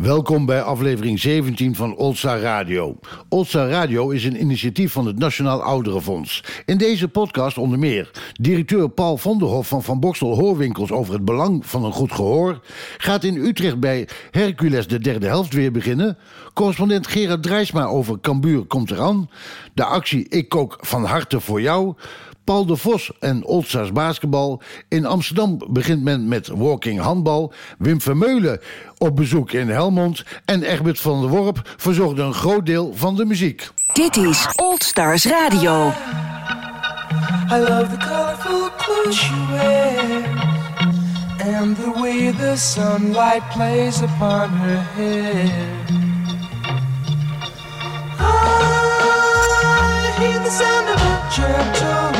Welkom bij aflevering 17 van Oldstar Radio. Oldstar Radio is een initiatief van het Nationaal Ouderenfonds. In deze podcast onder meer directeur Paul van der Hof van Van Bokstel Hoorwinkels over het belang van een goed gehoor. Gaat in Utrecht bij Hercules de derde helft weer beginnen. Correspondent Gerard Drijsma over Cambuur komt eraan. De actie Ik kook van harte voor jou. Paul de Vos en Oldstars basketbal. In Amsterdam begint men met walking handbal. Wim Vermeulen op bezoek in Helmond. En Egbert van der Worp verzorgde een groot deel van de muziek. Dit is Old Stars Radio. I love the colorful clothes she wears And the way the sunlight plays upon her hair I hear the sound of a gentle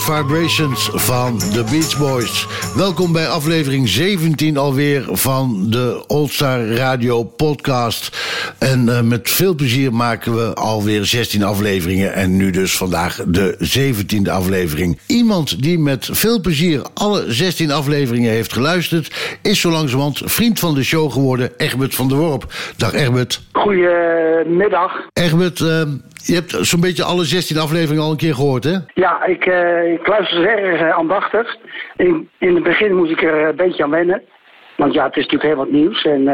Vibrations van The Beach Boys. Welkom bij aflevering 17 alweer van de Oldstar Radio podcast. En eh, met veel plezier maken we alweer 16 afleveringen. En nu dus vandaag de 17e aflevering. Iemand die met veel plezier alle 16 afleveringen heeft geluisterd... is zo langzamerhand vriend van de show geworden, Egbert van der Worp. Dag Egbert. Goedemiddag. Egbert, eh, je hebt zo'n beetje alle 16 afleveringen al een keer gehoord, hè? Ja, ik, eh, ik luister erg aandachtig. In, in het begin moest ik er een beetje aan wennen. Want ja, het is natuurlijk heel wat nieuws. En,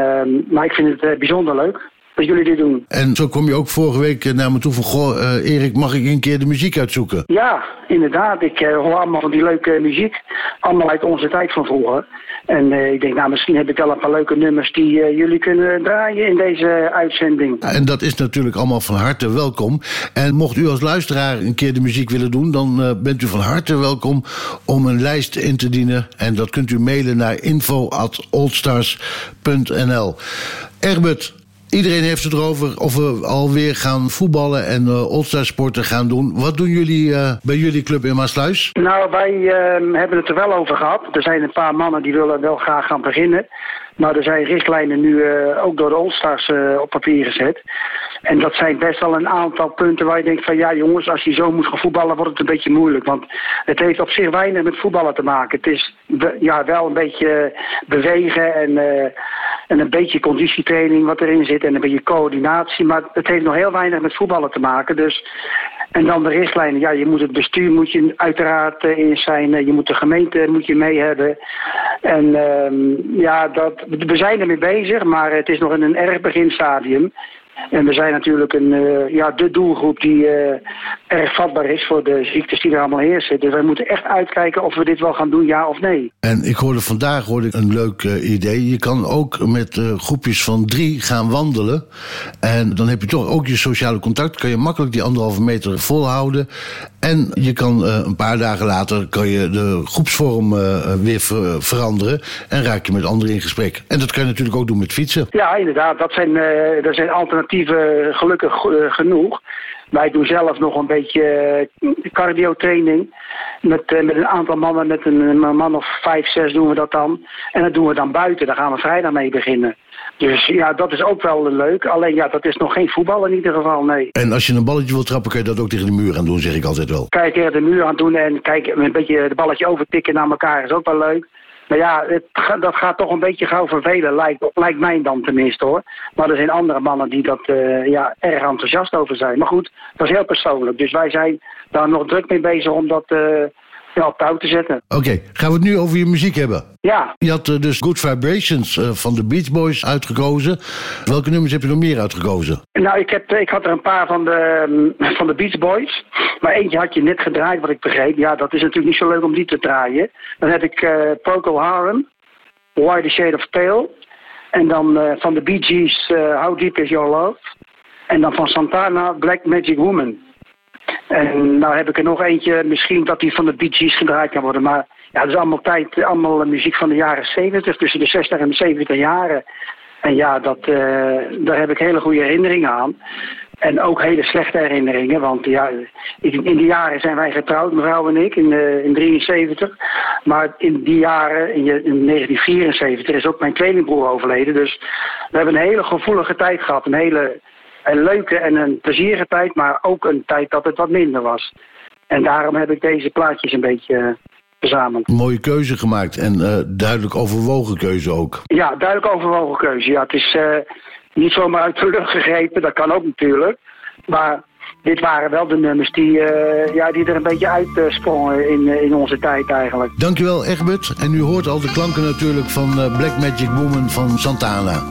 maar ik vind het bijzonder leuk. Dat jullie dit doen. En zo kwam je ook vorige week eh, naar me toe van... Goh, eh, Erik, mag ik een keer de muziek uitzoeken? Ja, inderdaad. Ik eh, hoor allemaal van die leuke muziek. Allemaal uit onze tijd van vroeger. En ik denk, nou, misschien heb ik wel een paar leuke nummers die jullie kunnen draaien in deze uitzending. En dat is natuurlijk allemaal van harte welkom. En mocht u als luisteraar een keer de muziek willen doen... dan bent u van harte welkom om een lijst in te dienen. En dat kunt u mailen naar info.oldstars.nl. Egbert, iedereen heeft het erover of we alweer gaan voetballen... en uh, Oldstars-sporten gaan doen. Wat doen jullie eh, bij jullie club in Maasluis? Nou, wij eh, hebben het er wel over gehad. Er zijn een paar mannen die willen wel graag gaan beginnen. Maar er zijn richtlijnen nu eh, ook door de Allstars eh, op papier gezet. En dat zijn best wel een aantal punten waar je denkt van... ja jongens, als je zo moet gaan voetballen wordt het een beetje moeilijk. Want het heeft op zich weinig met voetballen te maken. Het is ja, wel een beetje bewegen en, eh, en een beetje conditietraining wat erin zit... en een beetje coördinatie. Maar het heeft nog heel weinig met voetballen te maken. Dus... En dan de richtlijnen. Ja, je moet het bestuur moet je uiteraard eh, in zijn. eh, Je moet de gemeente moet je mee hebben. En ehm, ja, dat, we zijn ermee bezig, maar het is nog in een erg beginstadium. En we zijn natuurlijk een, eh, ja, de doelgroep die erg vatbaar is voor de ziektes die er allemaal heersen. Dus wij moeten echt uitkijken of we dit wel gaan doen, ja of nee. En ik hoorde vandaag hoorde ik een leuk eh, idee. Je kan ook met eh, groepjes van drie gaan wandelen. En dan heb je toch ook je sociale contact. Kan je makkelijk die anderhalve meter volhouden. En je kan eh, een paar dagen later kan je de groepsvorm weer ver- veranderen. En raak je met anderen in gesprek. En dat kan je natuurlijk ook doen met fietsen. Ja, inderdaad. Dat zijn, dat zijn alternatieven gelukkig genoeg. Wij doen zelf nog een beetje eh, cardio-training. Met, eh, met een aantal mannen, met een, man of vijf, zes doen we dat dan. En dat doen we dan buiten. Daar gaan we vrijdag mee beginnen. Dus ja, dat is ook wel leuk. Alleen ja, dat is nog geen voetbal in ieder geval, nee. En als je een balletje wil trappen, kan je dat ook tegen de muur gaan doen, zeg ik altijd wel. Kijk tegen de muur aan doen en kijk, een beetje het balletje overtikken naar elkaar is ook wel leuk. Maar ja, dat gaat toch een beetje gauw vervelen, lijkt, lijkt mij dan tenminste hoor. Maar er zijn andere mannen die dat eh, ja, erg enthousiast over zijn. Maar goed, dat is heel persoonlijk. Dus wij zijn daar nog druk mee bezig om dat eh, op touw te zetten. Oké, gaan we het nu over je muziek hebben? Ja, Je had eh, dus Good Vibrations eh, van de Beach Boys uitgekozen. Welke nummers heb je nog meer uitgekozen? nou ik, heb, ik had er een paar van de, mm, van de Beach Boys. Maar eentje had je net gedraaid, wat ik begreep. Ja, dat is natuurlijk niet zo leuk om die te draaien. Dan heb ik eh Procol Harum, Why the Shade of Pale. En dan eh, van de Bee Gees, eh, How Deep Is Your Love. En dan van Santana, Black Magic Woman. En nou heb ik er nog eentje, misschien dat die van de Bee Gees gedraaid kan worden. Maar ja, dat is allemaal tijd, allemaal muziek van de jaren 70, tussen de 60 en de 70 jaren. En ja, dat, eh, daar heb ik hele goede herinneringen aan. En ook hele slechte herinneringen, want ja, in, die jaren zijn wij getrouwd, mevrouw en ik, in, eh, 73. Maar in die jaren, in, in 1974, is ook mijn tweelingbroer overleden. Dus we hebben een hele gevoelige tijd gehad. Een hele een leuke en een plezierige tijd, maar ook een tijd dat het wat minder was. En daarom heb ik deze plaatjes een beetje eh, verzameld. Mooie keuze gemaakt en eh, duidelijk overwogen keuze ook. Ja, duidelijk overwogen keuze. Ja, het is eh, niet zomaar uit de lucht gegrepen, dat kan ook natuurlijk. Maar dit waren wel de nummers die, ja, die er een beetje uitsprongen in, in onze tijd eigenlijk. Dankjewel Egbert. En u hoort al de klanken natuurlijk van Black Magic Woman van Santana.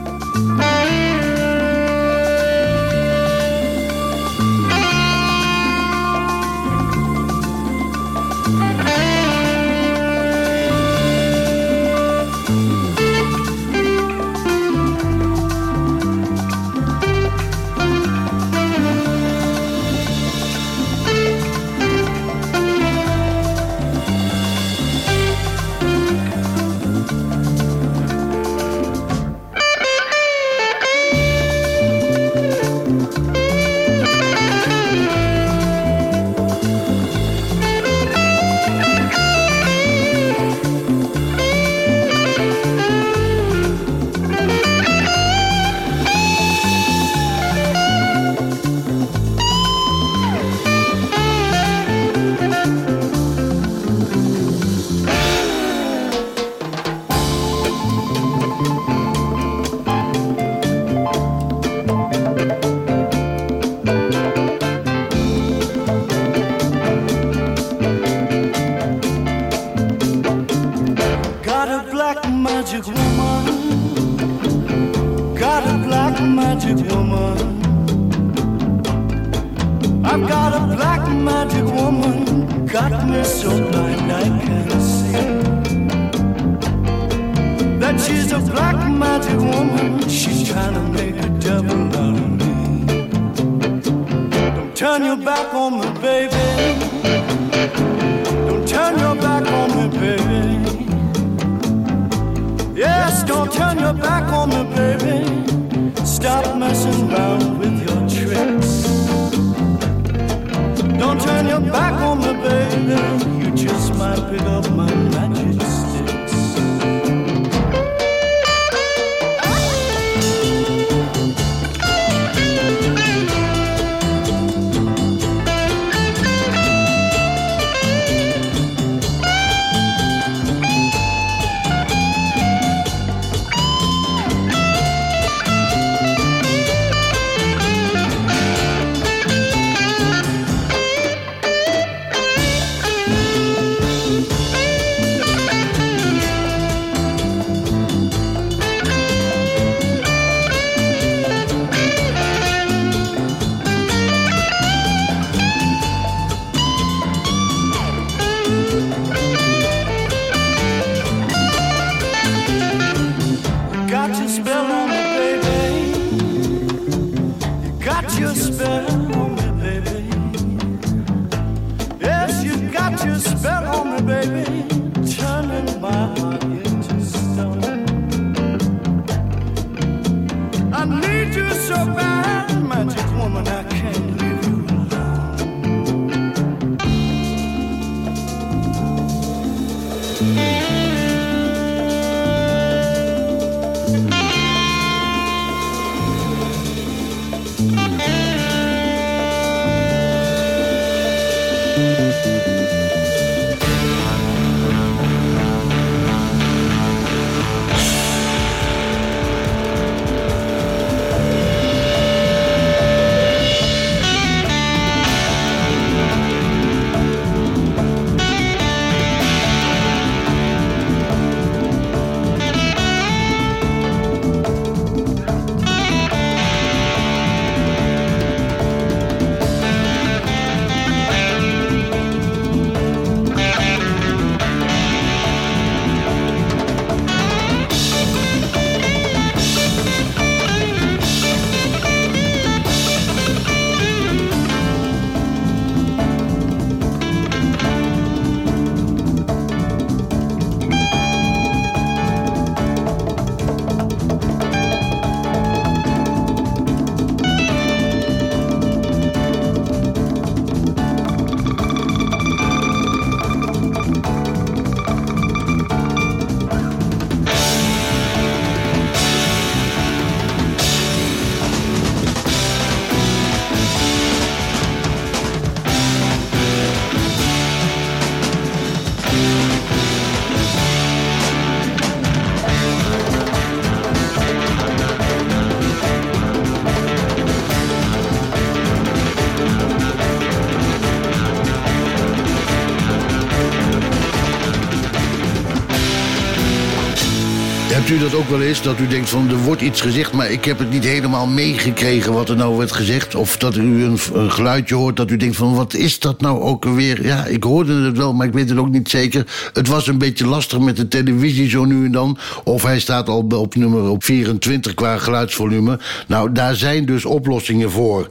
U dat ook wel eens, dat u denkt van er wordt iets gezegd... maar ik heb het niet helemaal meegekregen wat er nou werd gezegd? Of dat u een, een geluidje hoort dat u denkt van wat is dat nou ook alweer? Ja, ik hoorde het wel, maar ik weet het ook niet zeker. Het was een beetje lastig met de televisie zo nu en dan. Of hij staat al op nummer op 24 qua geluidsvolume. Nou, daar zijn dus oplossingen voor.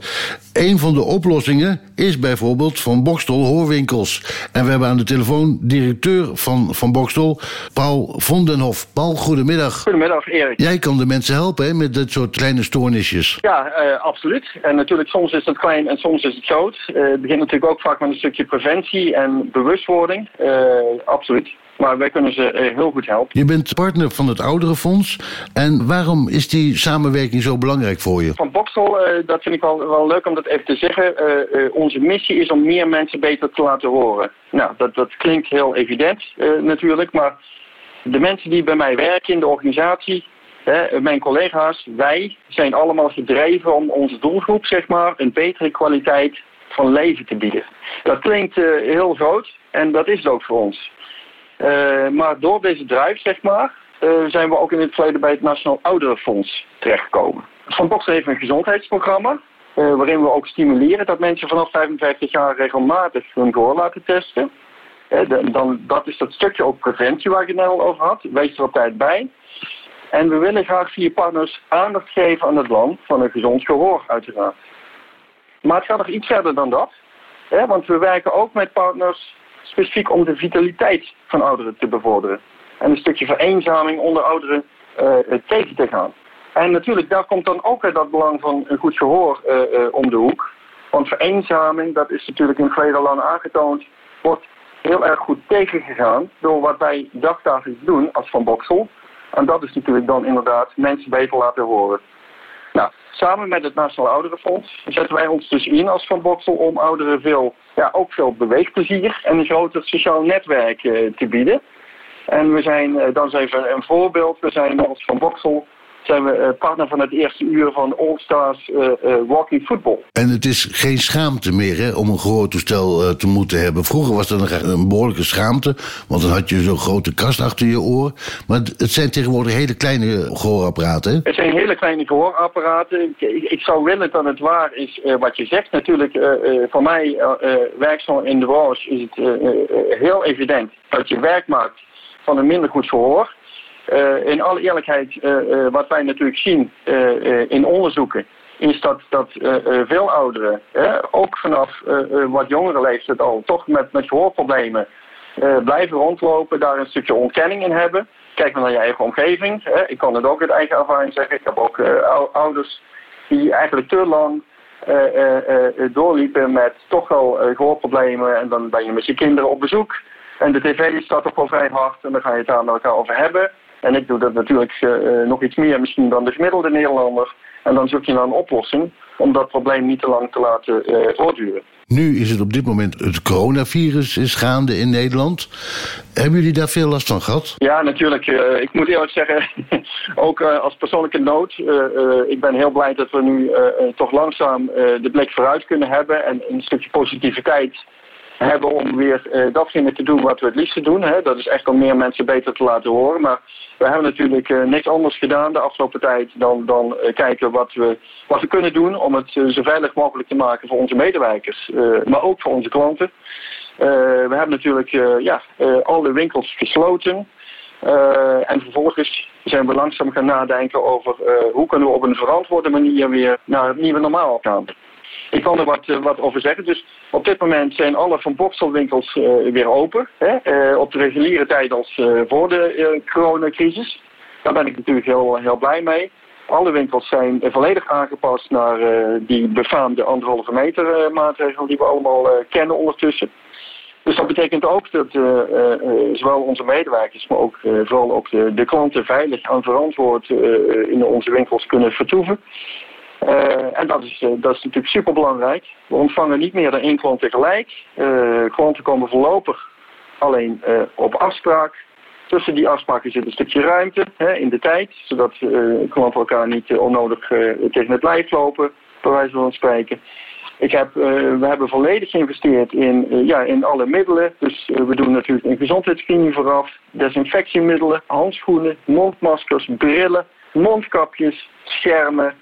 Een van de oplossingen is bijvoorbeeld van Bokstel Hoorwinkels. En we hebben aan de telefoon directeur van Van Bokstel, Paul Vondenhof. Paul, goedemiddag. Goedemiddag, Erik. Jij kan de mensen helpen hè, met dit soort kleine stoornisjes. Ja, eh, absoluut. En natuurlijk, soms is het klein en soms is het groot. Eh, het begint natuurlijk ook vaak met een stukje preventie en bewustwording. Eh, absoluut. Maar wij kunnen ze eh, heel goed helpen. Je bent partner van het Ouderenfonds. En waarom is die samenwerking zo belangrijk voor je? Van Boksel, eh, dat vind ik wel, wel leuk om dat even te zeggen. Eh, onze missie is om meer mensen beter te laten horen. Nou, dat, dat klinkt heel evident natuurlijk, maar de mensen die bij mij werken in de organisatie, hè, mijn collega's, wij zijn allemaal gedreven om onze doelgroep, zeg maar, een betere kwaliteit van leven te bieden. Dat klinkt heel groot en dat is het ook voor ons. Eh, maar door deze drive, zeg maar, eh, zijn we ook in het verleden bij het Nationaal Ouderenfonds terechtgekomen. Van Boksel heeft een gezondheidsprogramma. eh, waarin we ook stimuleren dat mensen vanaf 55 jaar regelmatig hun gehoor laten testen. Dan, dat is dat stukje ook preventie waar ik het net al over had. Wees er op tijd bij. En we willen graag via partners aandacht geven aan het land van een gezond gehoor, uiteraard. Maar het gaat nog iets verder dan dat. Hè, want we werken ook met partners specifiek om de vitaliteit van ouderen te bevorderen. En een stukje vereenzaming onder ouderen eh, eh, tegen te gaan. En natuurlijk, daar komt dan ook dat belang van een goed gehoor eh, om de hoek. Want vereenzaming, dat is natuurlijk in lang aangetoond, wordt heel erg goed tegengegaan door wat wij dagdagelijks doen als Van Boksel. En dat is natuurlijk dan inderdaad mensen beter laten horen. Nou, samen met het Nationaal Ouderenfonds zetten wij ons dus in als Van Boksel om ouderen veel, ja, ook veel beweegplezier en een groter sociaal netwerk eh, te bieden. En we zijn, eh, dan is even een voorbeeld, we zijn als Van Boksel zijn we eh, partner van het eerste uur van All Stars eh, eh, Walking Football. En het is geen schaamte meer hè, om een gehoortoestel eh, te moeten hebben. Vroeger was dat een, een behoorlijke schaamte, want dan had je zo'n grote kast achter je oor. Maar het zijn tegenwoordig hele kleine gehoorapparaten. hè? Het zijn hele kleine gehoorapparaten. Ik, ik, ik zou willen dat het waar is wat je zegt. Natuurlijk, voor mij, werkzaam in de branche, is het heel evident dat je werk maakt van een minder goed gehoor. Eh, in alle eerlijkheid, eh, eh, wat wij natuurlijk zien in onderzoeken, is dat, dat veel ouderen, ook vanaf wat jongere leeftijd al, toch met, met gehoorproblemen eh, blijven rondlopen, daar een stukje ontkenning in hebben. Kijk maar naar je eigen omgeving. Ik kan het ook uit eigen ervaring zeggen. Ik heb ook ou- ouders die eigenlijk te lang doorliepen met toch wel eh, gehoorproblemen. En dan ben je met je kinderen op bezoek. En de tv staat toch wel vrij hard en dan ga je het daar met elkaar over hebben. En ik doe dat natuurlijk eh, eh, nog iets meer misschien dan de gemiddelde Nederlander. En dan zoek je naar een oplossing om dat probleem niet te lang te laten eh, voortduren. Nu is het op dit moment het coronavirus is gaande in Nederland. Hebben jullie daar veel last van gehad? Ja, natuurlijk. eh, ik moet eerlijk zeggen, ook eh, als persoonlijke nood. eh, eh, ik ben heel blij dat we nu eh, eh, toch langzaam eh, de blik vooruit kunnen hebben. En een stukje positiviteit hebben om weer eh, datgene te doen wat we het liefste doen. Hè. Dat is echt om meer mensen beter te laten horen. Maar we hebben natuurlijk eh, niks anders gedaan de afgelopen tijd dan, dan eh, kijken wat we, wat we kunnen doen om het zo veilig mogelijk te maken voor onze medewerkers. maar ook voor onze klanten. We hebben natuurlijk ja, eh, alle winkels gesloten. En vervolgens zijn we langzaam gaan nadenken over hoe kunnen we op een verantwoorde manier weer naar het nieuwe normaal gaan. Ik kan er wat, wat over zeggen. Dus op dit moment zijn alle Van Boksel winkels eh, weer open. Hè? eh, op de reguliere tijd als eh, voor de coronacrisis. Daar ben ik natuurlijk heel, heel blij mee. Alle winkels zijn volledig aangepast naar die befaamde anderhalve meter maatregel die we allemaal kennen ondertussen. Dus dat betekent ook dat zowel onze medewerkers, maar ook vooral ook de, de klanten veilig en verantwoord in onze winkels kunnen vertoeven. Eh, en dat is, eh, dat is natuurlijk super belangrijk. We ontvangen niet meer dan één klant tegelijk. Eh, klanten komen voorlopig alleen op afspraak. Tussen die afspraken zit een stukje ruimte hè, in de tijd, zodat klanten elkaar niet onnodig tegen het lijf lopen, bij wijze van spreken. Ik heb, we hebben volledig geïnvesteerd in, ja, in alle middelen. Dus we doen natuurlijk een gezondheidsscreening vooraf, desinfectiemiddelen, handschoenen, mondmaskers, brillen, mondkapjes, schermen.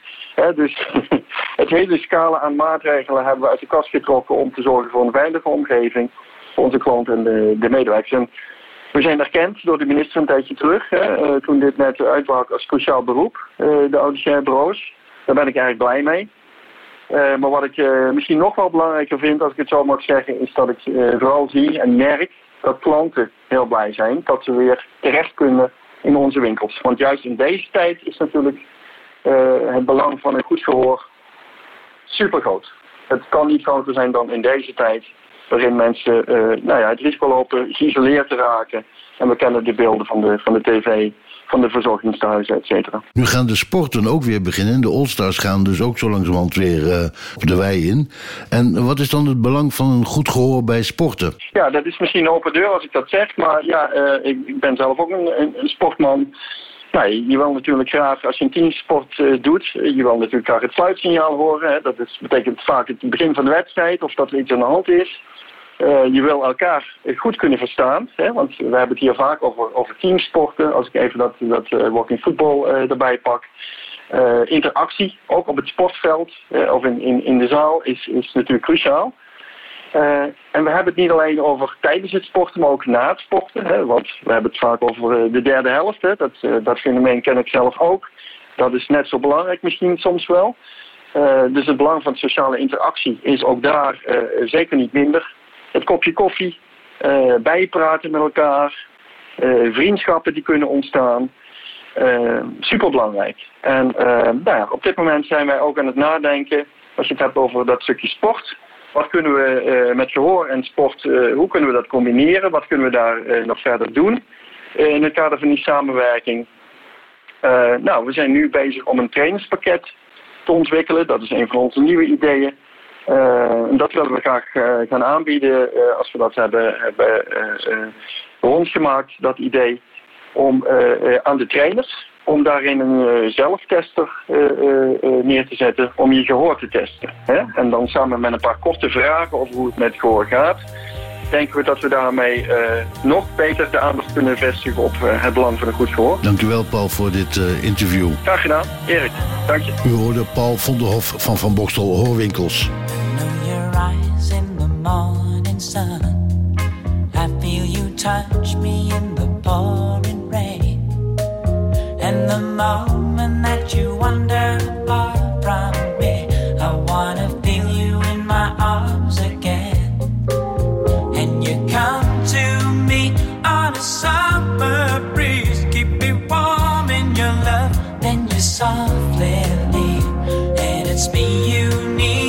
Dus het hele scala aan maatregelen hebben we uit de kast getrokken om te zorgen voor een veilige omgeving voor onze klanten en de, de medewerkers. We zijn erkend door de minister een tijdje terug, eh, toen dit net uitbrak als cruciaal beroep, eh, de audiciële bureaus. Daar ben ik eigenlijk blij mee. Eh, maar wat ik misschien nog wel belangrijker vind, als ik het zo mag zeggen, is dat ik vooral zie en merk dat klanten heel blij zijn dat ze weer terecht kunnen in onze winkels. Want juist in deze tijd is natuurlijk het belang van een goed gehoor super groot. Het kan niet groter zijn dan in deze tijd, waarin mensen eh, nou ja, het risico lopen geïsoleerd te raken. En we kennen de beelden van de, van de tv, van de verzorgingstehuizen, et cetera. Nu gaan de sporten ook weer beginnen. De All-Stars gaan dus ook zo langzamerhand weer eh, op de wei in. En wat is dan het belang van een goed gehoor bij sporten? Ja, dat is misschien een open deur als ik dat zeg, maar ja, eh, ik, ik ben zelf ook een, een sportman. Nou, je wil natuurlijk graag, als je een teamsport eh, doet, eh, je wil natuurlijk graag het sluitsignaal horen. Hè. Dat is, betekent vaak het begin van de wedstrijd of dat er iets aan de hand is. Eh, je wil elkaar goed kunnen verstaan, hè, want we hebben het hier vaak over, over teamsporten. Als ik even dat, dat walking football erbij pak. Interactie, ook op het sportveld of in, in, in de zaal, is, is natuurlijk cruciaal. Eh, en we hebben het niet alleen over tijdens het sporten, maar ook na het sporten. Hè, want we hebben het vaak over eh, de derde helft. Hè, dat, eh, dat fenomeen ken ik zelf ook. Dat is net zo belangrijk misschien soms wel. Dus het belang van sociale interactie is ook daar zeker niet minder. Het kopje koffie, bijpraten met elkaar, vriendschappen die kunnen ontstaan. Superbelangrijk. En nou op dit moment zijn wij ook aan het nadenken, als je het hebt over dat stukje sport. Wat kunnen we uh, met gehoor en sport, hoe kunnen we dat combineren? Wat kunnen we daar nog verder doen in het kader van die samenwerking? nou, we zijn nu bezig om een trainingspakket te ontwikkelen. Dat is een van onze nieuwe ideeën. dat willen we graag gaan aanbieden als we dat hebben, hebben rondgemaakt, dat idee om aan de trainers om daarin een uh, zelftester neer te zetten om je gehoor te testen. Hè? En dan samen met een paar korte vragen over hoe het met gehoor gaat, denken we dat we daarmee nog beter de aandacht kunnen vestigen op het belang van een goed gehoor. Dank u wel, Paul, voor dit interview. Graag gedaan. Erik, dank je. U hoorde Paul van der Hof van Van Bokstel Hoorwinkels. touch me in the softly leave. And it's me on a summer breeze, keep me warm in your love, then you softly leave, and it's me you need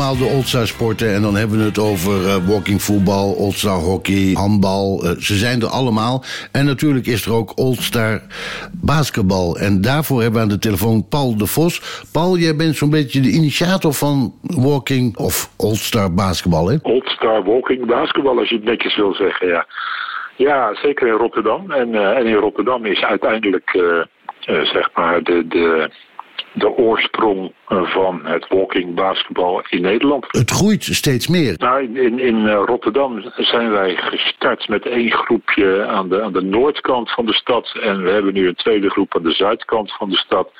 allemaal de All-Star sporten en dan hebben we het over eh, walking voetbal, All-Star hockey, handbal. Eh, ze zijn er allemaal. En natuurlijk is er ook All-Star basketbal. En daarvoor hebben we aan de telefoon Paul de Vos. Paul, jij bent zo'n beetje de initiator van walking of All-Star basketbal, hè? All-Star Walking Basketbal, als je het netjes wil zeggen, ja. Ja, zeker in Rotterdam. En, eh, en in Rotterdam is uiteindelijk, zeg maar, de, de, de oorsprong van het walking basketbal in Nederland. Het groeit steeds meer. Nou, in, in, in eh, Rotterdam zijn wij gestart met één groepje aan de, aan de noordkant van de stad. En we hebben nu een tweede groep aan de zuidkant van de stad.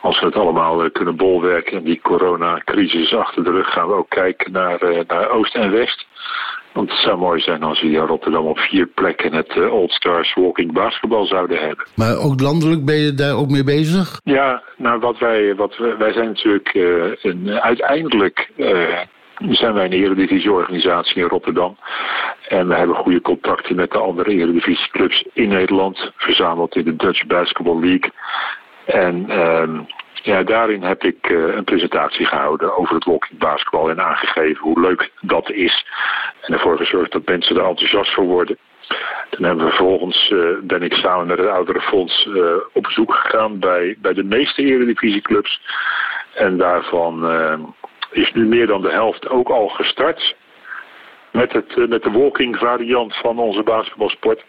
Als we het allemaal eh, kunnen bolwerken en die coronacrisis achter de rug, gaan we ook kijken naar, eh, naar Oost en West. Want het zou mooi zijn als we hier in Rotterdam op vier plekken het Old Stars Walking Basketbal zouden hebben. Maar ook landelijk ben je daar ook mee bezig? Ja, nou wat wij, wat wij, wij zijn natuurlijk eh, een, uiteindelijk eh, zijn wij een eredivisieorganisatie in Rotterdam. En we hebben goede contacten met de andere eredivisieclubs in Nederland, verzameld in de Dutch Basketball League. En ehm, ja, daarin heb ik eh, een presentatie gehouden over het walking basketbal en aangegeven hoe leuk dat is. En ervoor gezorgd dat mensen er enthousiast voor worden. Toen hebben we vervolgens, eh, ben ik samen met het Ouderenfonds eh op bezoek gegaan bij, bij de meeste eredivisieclubs. En daarvan is nu meer dan de helft ook al gestart met, het, met de walking variant van onze basketbalsport.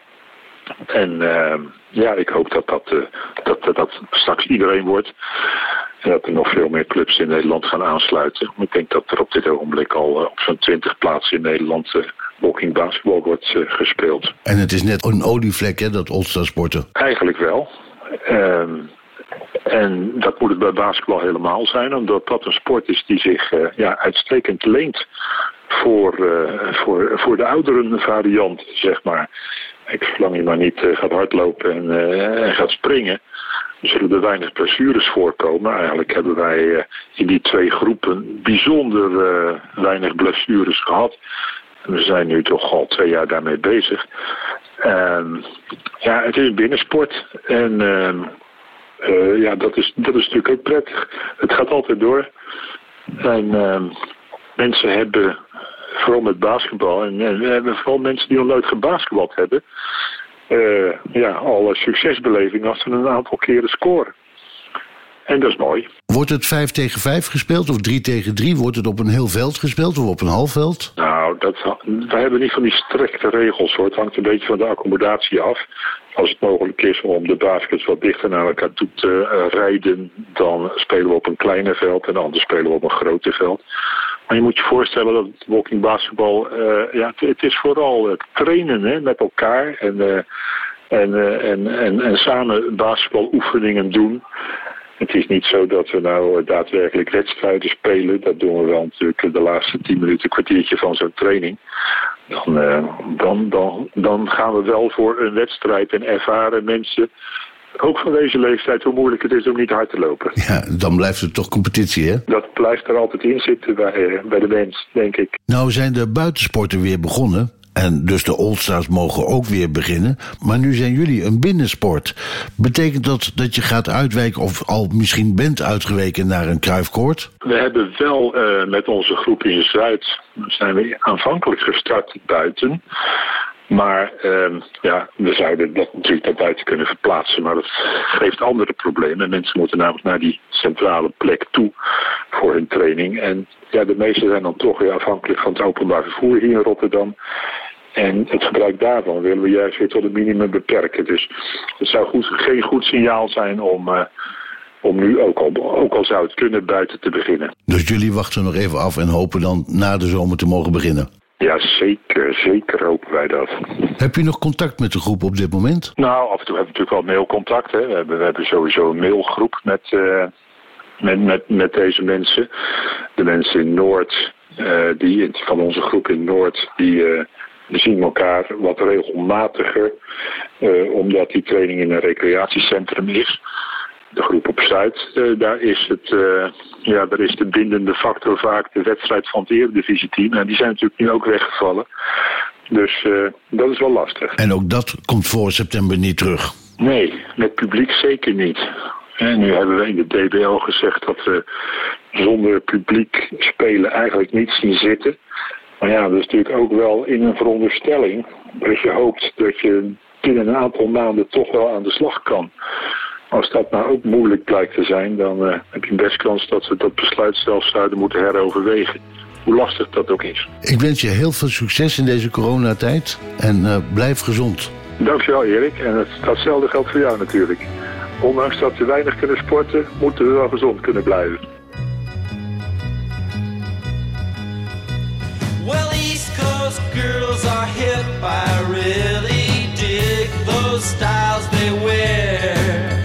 En eh, ja, ik hoop dat dat, eh, dat, dat dat straks iedereen wordt. En dat er nog veel meer clubs in Nederland gaan aansluiten. Ik denk dat er op dit ogenblik al eh, op zo'n 20 plaatsen in Nederland eh, walking basketbal wordt eh, gespeeld. En het is net een olievlek, hè, dat All-Star sporten. Eigenlijk wel. Ehm, en dat moet het bij basketbal helemaal zijn, omdat dat een sport is die zich eh, ja, uitstekend leent voor, eh, voor, voor de ouderen variant, zeg maar. Ik, zolang je maar niet eh, gaat hardlopen en, eh, en gaat springen, zullen er weinig blessures voorkomen. Eigenlijk hebben wij eh, in die twee groepen bijzonder weinig blessures gehad. En we zijn nu toch al twee jaar daarmee bezig. Ehm, ja, het is binnensport. En ehm, eh, ja, dat is, dat is natuurlijk ook prettig. Het gaat altijd door. En ehm, mensen hebben, vooral met basketbal, en, hebben vooral mensen die nog nooit gebasketbald hebben, eh, ja, al een succesbeleving als ze een aantal keren scoren. En dat is mooi. Wordt het 5 tegen 5 gespeeld of 3 tegen 3? Wordt het op een heel veld gespeeld of op een half veld? Nou, dat, we hebben niet van die strikte regels hoor. Het hangt een beetje van de accommodatie af. Als het mogelijk is om de baskets wat dichter naar elkaar toe te eh, rijden, dan spelen we op een kleiner veld en anders spelen we op een groter veld. Maar je moet je voorstellen dat walking basketbal, eh, ja, het, is vooral trainen hè, met elkaar en, eh, en, eh, en, en, en samen basketbaloefeningen doen. Het is niet zo dat we nou daadwerkelijk wedstrijden spelen. Dat doen we wel natuurlijk de laatste tien minuten, kwartiertje van zo'n training. Dan, dan, dan, dan gaan we wel voor een wedstrijd en ervaren mensen, ook van deze leeftijd, hoe moeilijk het is om niet hard te lopen. Ja, dan blijft het toch competitie, hè? Dat blijft er altijd in zitten bij, eh, bij de mens, denk ik. Nou zijn de buitensporten weer begonnen. En dus de All-Stars mogen ook weer beginnen. Maar nu zijn jullie een binnensport. Betekent dat dat je gaat uitwijken of al misschien bent uitgeweken naar een kruifkoord? We hebben wel eh, met onze groep in Zuid, zijn we aanvankelijk gestart buiten. Maar ehm, ja, we zouden dat natuurlijk naar buiten kunnen verplaatsen. Maar dat geeft andere problemen. Mensen moeten namelijk naar die centrale plek toe voor hun training. En ja, de meesten zijn dan toch weer afhankelijk van het openbaar vervoer hier in Rotterdam. En het gebruik daarvan willen we juist weer tot een minimum beperken. Dus het zou goed, geen goed signaal zijn om, eh, om nu, ook al, ook al zou het kunnen, buiten te beginnen. Dus jullie wachten nog even af en hopen dan na de zomer te mogen beginnen. Ja, zeker, zeker hopen wij dat. Heb je nog contact met de groep op dit moment? Nou, af en toe hebben we natuurlijk wel mailcontact. Hè. We, hebben, we hebben sowieso een mailgroep met, eh, met, met, met deze mensen. De mensen in Noord, eh, die, van onze groep in Noord, die, eh, zien elkaar wat regelmatiger. omdat die training in een recreatiecentrum is. De groep op Zuid, eh, daar, is het, eh, ja, daar is de bindende factor vaak de wedstrijd van het Eredivisie-team. En die zijn natuurlijk nu ook weggevallen. Dus eh, dat is wel lastig. En ook dat komt voor september niet terug. Nee, met publiek zeker niet. En nu hebben we in de DBL gezegd dat we zonder publiek spelen eigenlijk niet zien zitten. Maar ja, dat is natuurlijk ook wel in een veronderstelling dat je hoopt dat je binnen een aantal maanden toch wel aan de slag kan. Als dat nou ook moeilijk blijkt te zijn, dan eh, heb je een best kans dat we dat besluit zelfs zouden moeten heroverwegen. Hoe lastig dat ook is. Ik wens je heel veel succes in deze coronatijd en eh, blijf gezond. Dankjewel Erik. En het, datzelfde geldt voor jou natuurlijk. Ondanks dat we weinig kunnen sporten, moeten we wel gezond kunnen blijven. Well, East Coast girls are hip. I really dig those styles they wear.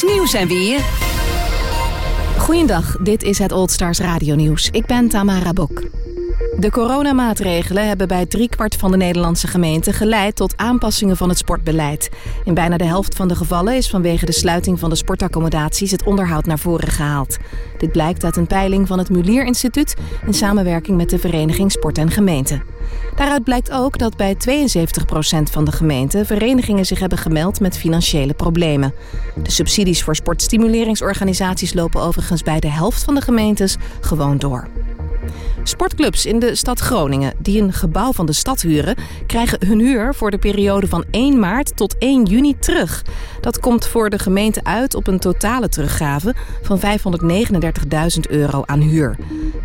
Nieuws en weer. Goeiedag, dit is het Old Stars Radio Nieuws. Ik ben Tamara Bok. De coronamaatregelen hebben bij driekwart van de Nederlandse gemeenten geleid tot aanpassingen van het sportbeleid. In bijna de helft van de gevallen is vanwege de sluiting van de sportaccommodaties het onderhoud naar voren gehaald. Dit blijkt uit een peiling van het Mulier Instituut in samenwerking met de Vereniging Sport en Gemeente. Daaruit blijkt ook dat bij 72% van de gemeenten verenigingen zich hebben gemeld met financiële problemen. De subsidies voor sportstimuleringsorganisaties lopen overigens bij de helft van de gemeentes gewoon door. Sportclubs in de stad Groningen die een gebouw van de stad huren, krijgen hun huur voor de periode van 1 maart tot 1 juni terug. Dat komt voor de gemeente uit op een totale teruggave van 539.000 euro aan huur.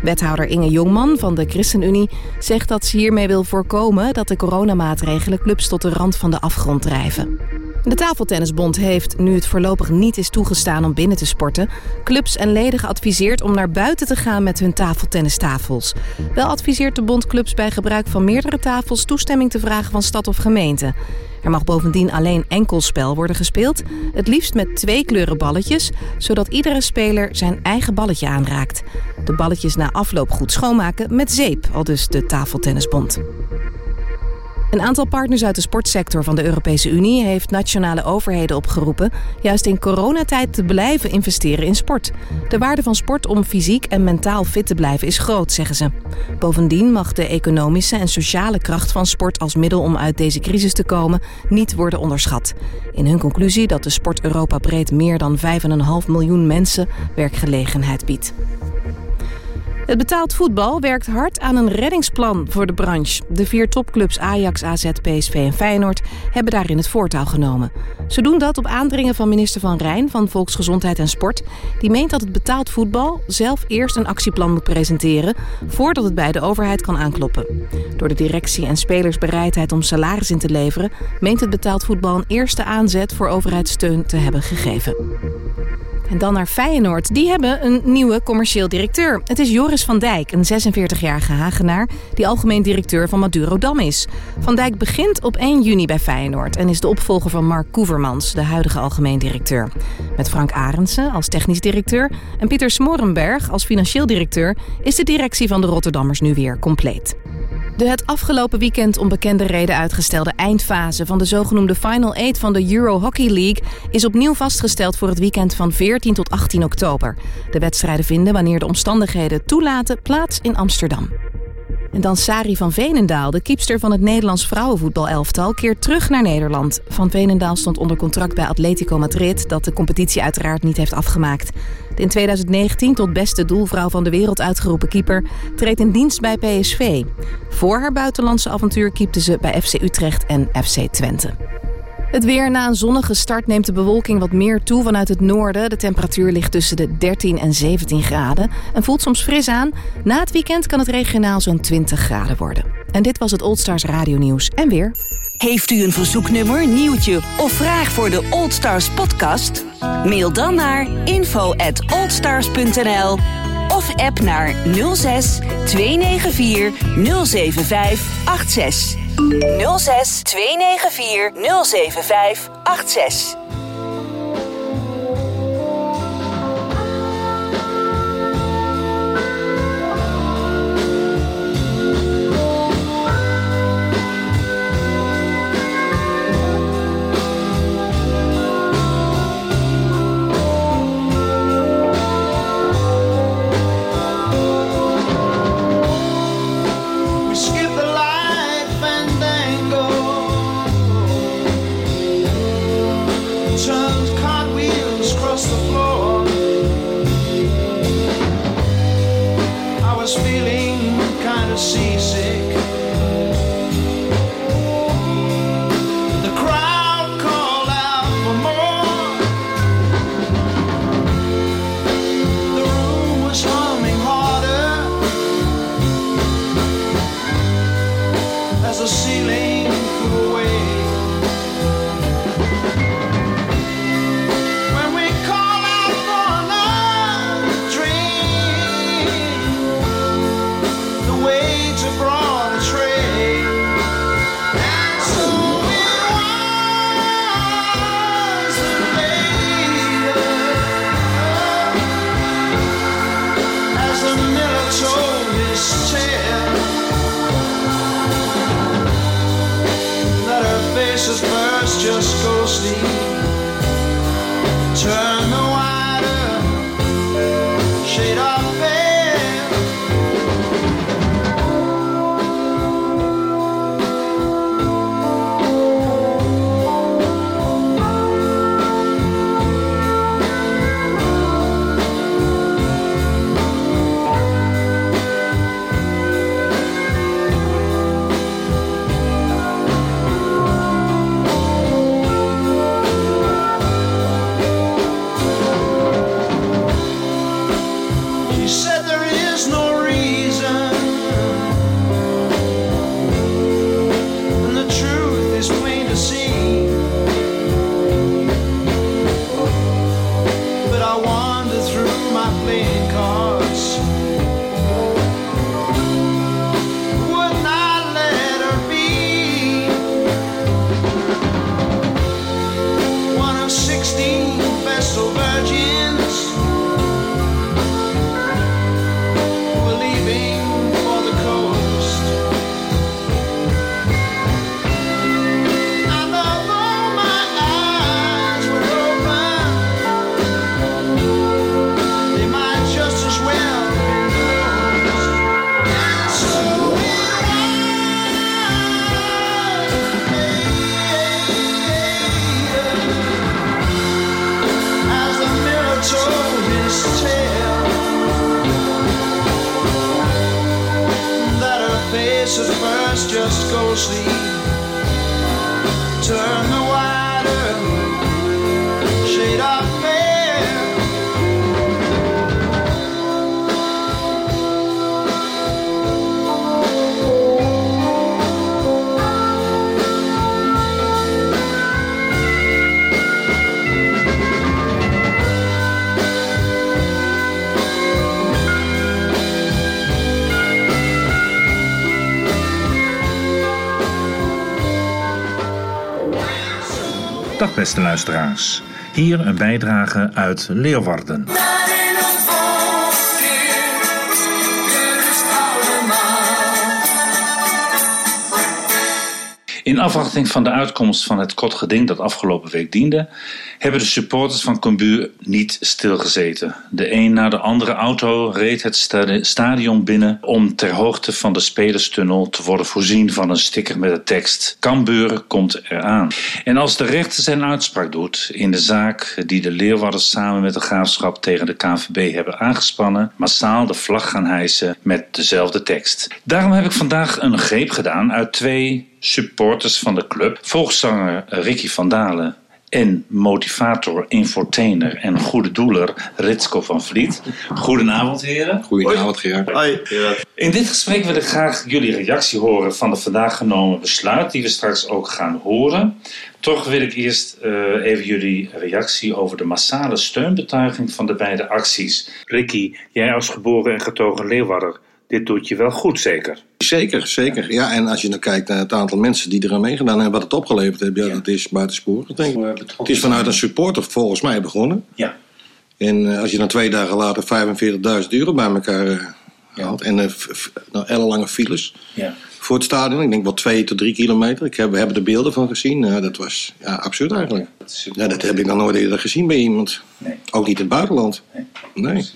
Wethouder Inge Jongman van de ChristenUnie zegt dat ze hiermee wil voorkomen dat de coronamaatregelen clubs tot de rand van de afgrond drijven. De Tafeltennisbond heeft, nu het voorlopig niet is toegestaan om binnen te sporten, clubs en leden geadviseerd om naar buiten te gaan met hun tafeltennistafels. Wel adviseert de bond clubs bij gebruik van meerdere tafels toestemming te vragen van stad of gemeente. Er mag bovendien alleen enkel spel worden gespeeld, het liefst met twee kleuren balletjes, zodat iedere speler zijn eigen balletje aanraakt. De balletjes na afloop goed schoonmaken met zeep, al dus de Tafeltennisbond. Een aantal partners uit de sportsector van de Europese Unie heeft nationale overheden opgeroepen juist in coronatijd te blijven investeren in sport. De waarde van sport om fysiek en mentaal fit te blijven is groot, zeggen ze. Bovendien mag de economische en sociale kracht van sport als middel om uit deze crisis te komen niet worden onderschat. In hun conclusie dat de sport Europa breed meer dan 5,5 miljoen mensen werkgelegenheid biedt. Het betaald voetbal werkt hard aan een reddingsplan voor de branche. De vier topclubs Ajax, AZ, PSV en Feyenoord hebben daarin het voortouw genomen. Ze doen dat op aandringen van minister Van Rijn van Volksgezondheid en Sport. Die meent dat het betaald voetbal zelf eerst een actieplan moet presenteren... voordat het bij de overheid kan aankloppen. Door de directie en spelersbereidheid om salaris in te leveren... meent het betaald voetbal een eerste aanzet voor overheidssteun te hebben gegeven. En dan naar Feyenoord. Die hebben een nieuwe commercieel directeur. Het is Joris van Dijk, een 46-jarige Hagenaar... die algemeen directeur van Madurodam is. Van Dijk begint op 1 juni bij Feyenoord... en is de opvolger van Mark Koevermans, de huidige algemeen directeur. Met Frank Arendsen als technisch directeur... en Pieter Smorenberg als financieel directeur... is de directie van de Rotterdammers nu weer compleet. De het afgelopen weekend om bekende reden uitgestelde eindfase van de zogenoemde Final Eight van de Euro Hockey League is opnieuw vastgesteld voor het weekend van 14 tot 18 oktober. De wedstrijden vinden, wanneer de omstandigheden toelaten, plaats in Amsterdam. En dan Sari van Veenendaal, de kiepster van het Nederlands vrouwenvoetbalelftal, keert terug naar Nederland. Van Veenendaal stond onder contract bij Atletico Madrid, dat de competitie uiteraard niet heeft afgemaakt. De in 2019 tot beste doelvrouw van de wereld uitgeroepen keeper treedt in dienst bij PSV. Voor haar buitenlandse avontuur keepte ze bij FC Utrecht en FC Twente. Het weer na een zonnige start neemt de bewolking wat meer toe vanuit het noorden. De temperatuur ligt tussen de 13 en 17 graden en voelt soms fris aan. Na het weekend kan het regionaal zo'n 20 graden worden. En dit was het Old Stars Radio Nieuws en weer. Heeft u een verzoeknummer, nieuwtje of vraag voor de Old Stars podcast? Mail dan naar info at oldstars.nl of app naar 06 294 075 86. 06 294 075 86. sleep. Beste luisteraars. Hier een bijdrage uit Leeuwarden. In afwachting van de uitkomst van het kotgeding dat afgelopen week diende, hebben de supporters van Cambuur niet stilgezeten. De een na de andere auto reed het sta- stadion binnen om ter hoogte van de spelerstunnel te worden voorzien van een sticker met de tekst Cambuur komt eraan. En als de rechter zijn uitspraak doet in de zaak die de Leeuwarders samen met de graafschap tegen de KVB hebben aangespannen, massaal de vlag gaan hijsen met dezelfde tekst. Daarom heb ik vandaag een greep gedaan uit twee supporters van de club, volkszanger Ricky van Dalen en motivator, infotainer en goede doeler Ritsko van Vliet. Goedenavond heren. Goedenavond Gerard. Hoi. In dit gesprek wil ik graag jullie reactie horen van de vandaag genomen besluit, die we straks ook gaan horen. Toch wil ik eerst eh, even jullie reactie over de massale steunbetuiging van de beide acties. Ricky, jij als geboren en getogen Leeuwarder, dit doet je wel goed zeker? Zeker, zeker. Ja, en als je dan kijkt naar het aantal mensen die eraan meegedaan hebben, wat het opgeleverd heeft, ja, dat is buitensporig, denk ik. Het is vanuit een supporter volgens mij begonnen. Ja. En eh, als je dan twee dagen later 45.000 euro bij elkaar eh, haalt en eh, nou, ellenlange files Ja. voor het stadion, ik denk wel twee tot drie kilometer. Ik heb, we hebben er beelden van gezien. Dat was ja, absurd eigenlijk. Ja, dat heb ik nog nooit eerder gezien bij iemand. Ook niet in het buitenland. Nee.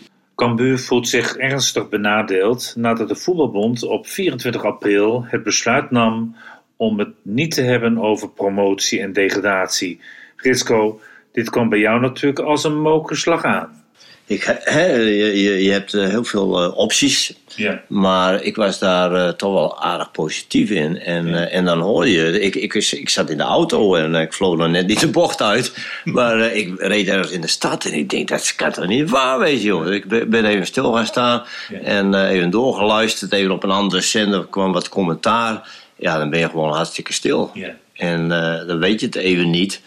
Cambuur voelt zich ernstig benadeeld nadat de voetbalbond op 24 april het besluit nam om het niet te hebben over promotie en degradatie. Ritsko, dit kwam bij jou natuurlijk als een mokerslag aan. Ik, je, je, hebt eh, heel veel eh, opties. Ja. Maar ik was daar eh, toch wel aardig positief in. En, en dan hoor je, ik, ik, ik zat in de auto en ik vloog nog net niet de bocht uit. Maar ik reed ergens in de stad en ik denk, dat kan toch niet waar wezen, joh. Ik ben even stil gaan staan en even doorgeluisterd. Even op een andere zender kwam wat commentaar. Ja, dan ben je gewoon hartstikke stil. Ja. En eh, dan weet je het even niet.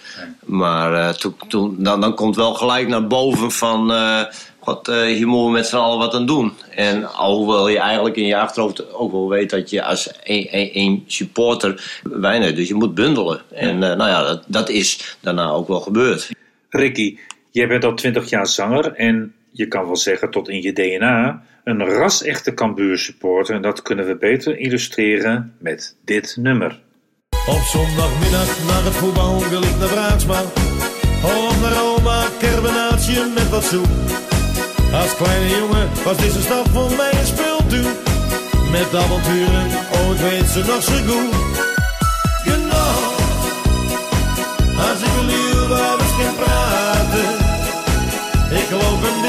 Maar eh, toen, toen, dan, dan komt wel gelijk naar boven van... eh, God, hier moeten we met z'n allen wat aan doen. En alhoewel je eigenlijk in je achterhoofd ook wel weet... dat je als één- supporter weinig... dus je moet bundelen. En nou ja, dat, dat is daarna ook wel gebeurd. Ricky, jij bent al 20 jaar zanger en je kan wel zeggen tot in je DNA een ras-echte Cambuur supporter. En dat kunnen we beter illustreren met dit nummer. Op zondagmiddag na het voetbal wil ik naar Braaksma. Of naar Roma, kerbenaatje met wat soep. Als kleine jongen was deze stad voor mij een speeltuin. Met avonturen, oh weet ze nog zo goed. Know, als ik wil u wou eens praten. Ik loop een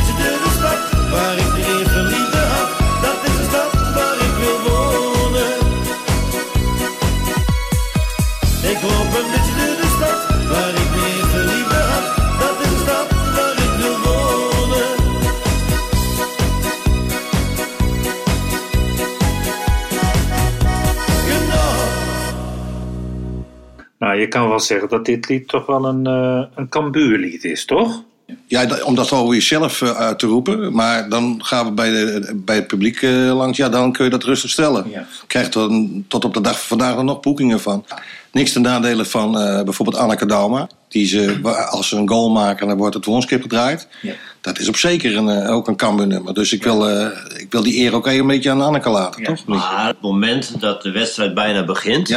Nou, je kan wel zeggen dat dit lied toch wel een, eh een Cambuurlied is, toch? Ja, om dat over jezelf eh, uit te roepen. Maar dan gaan we bij, de, bij het publiek eh, langs. Ja, dan kun je dat rustig stellen. Ja. Krijgt dan tot op de dag van vandaag er nog boekingen van. Niks ten nadele van eh, bijvoorbeeld Anneke Dauma. Die ze, als ze een goal maken, dan wordt het woonskip gedraaid. Ja. Dat is op zeker een, eh, ook een Cambuur-nummer. Dus ik wil, eh, ik wil die eer ook even een beetje aan Anneke laten, toch? Maar het moment dat de wedstrijd bijna begint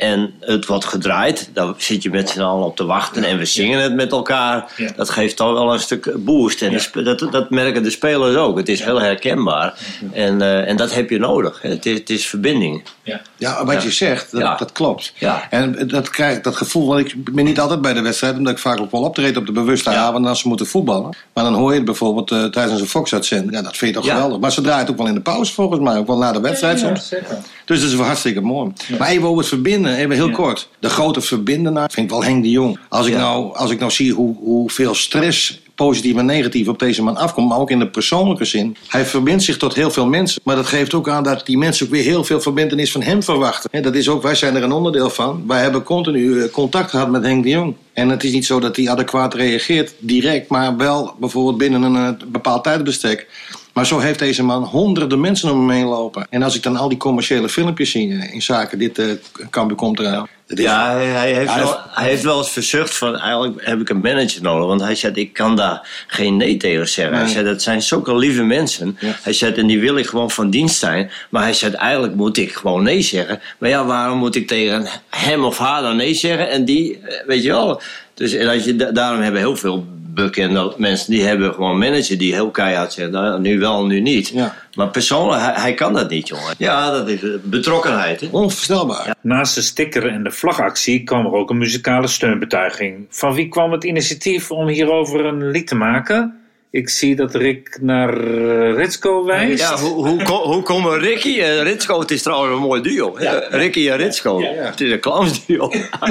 en het wordt gedraaid, dan zit je met z'n allen op te wachten en we zingen het met elkaar. Dat geeft toch wel een stuk boost. En de dat, dat merken de spelers ook. Het is heel herkenbaar. En, eh, en dat heb je nodig. Het is, het is verbinding. Ja. Ja, wat Ja. je zegt, dat, Ja. dat klopt. En dat, krijg, dat gevoel, want ik ben niet altijd bij de wedstrijd, omdat ik vaak ook wel optreed op de bewuste avond als ze moeten voetballen. Maar dan hoor je het bijvoorbeeld eh, tijdens een Fox-uitzending. Ja, dat vind je toch geweldig. Maar ze draaien het ook wel in de pauze volgens mij, ook wel na de wedstrijd soms. zeker. Dus dat is wel hartstikke mooi. Maar even over het verbinden, even heel kort. De grote verbindenaar vind ik wel Henk de Jong. Als ik, nou, als ik nou zie hoe, hoeveel stress, positief en negatief, op deze man afkomt, maar ook in de persoonlijke zin. Hij verbindt zich tot heel veel mensen. Maar dat geeft ook aan dat die mensen ook weer heel veel verbindenis van hem verwachten. Hè, dat is ook, wij zijn er een onderdeel van. Wij hebben continu eh, contact gehad met Henk de Jong. En het is niet zo dat hij adequaat reageert, direct, maar wel bijvoorbeeld binnen een eh, bepaald tijdbestek. Maar zo heeft deze man honderden mensen om hem heen lopen. En als ik dan al die commerciële filmpjes zie eh, in zaken dit eh Cambuur komt eraan. Ja, hij, heeft wel, hij heeft wel eens verzucht van eigenlijk heb ik een manager nodig. Want hij zei ik kan daar geen nee tegen zeggen. Hij zei dat zijn zulke lieve mensen. Hij zei en die wil ik gewoon van dienst zijn. Maar hij zei eigenlijk moet ik gewoon nee zeggen. Maar ja, waarom moet ik tegen hem of haar dan nee zeggen? En die, eh, weet je wel. Dus en als je, da- daarom hebben heel veel bekende mensen die hebben gewoon manager die heel keihard zegt nou, nu wel, nu niet. Maar persoonlijk, hij, hij kan dat niet, jongen. Ja, dat is eh, betrokkenheid. Hè? Onvoorstelbaar. Naast de sticker en de vlagactie kwam er ook een muzikale steunbetuiging. Van wie kwam het initiatief om hierover een lied te maken? Ik zie dat Rick naar eh, Ritsko wijst. Ja, hoe, hoe, hoe komen Ricky en Ritsko? Het is trouwens een mooi duo. hè? Ricky en Ritsko. Het is een clownsduo.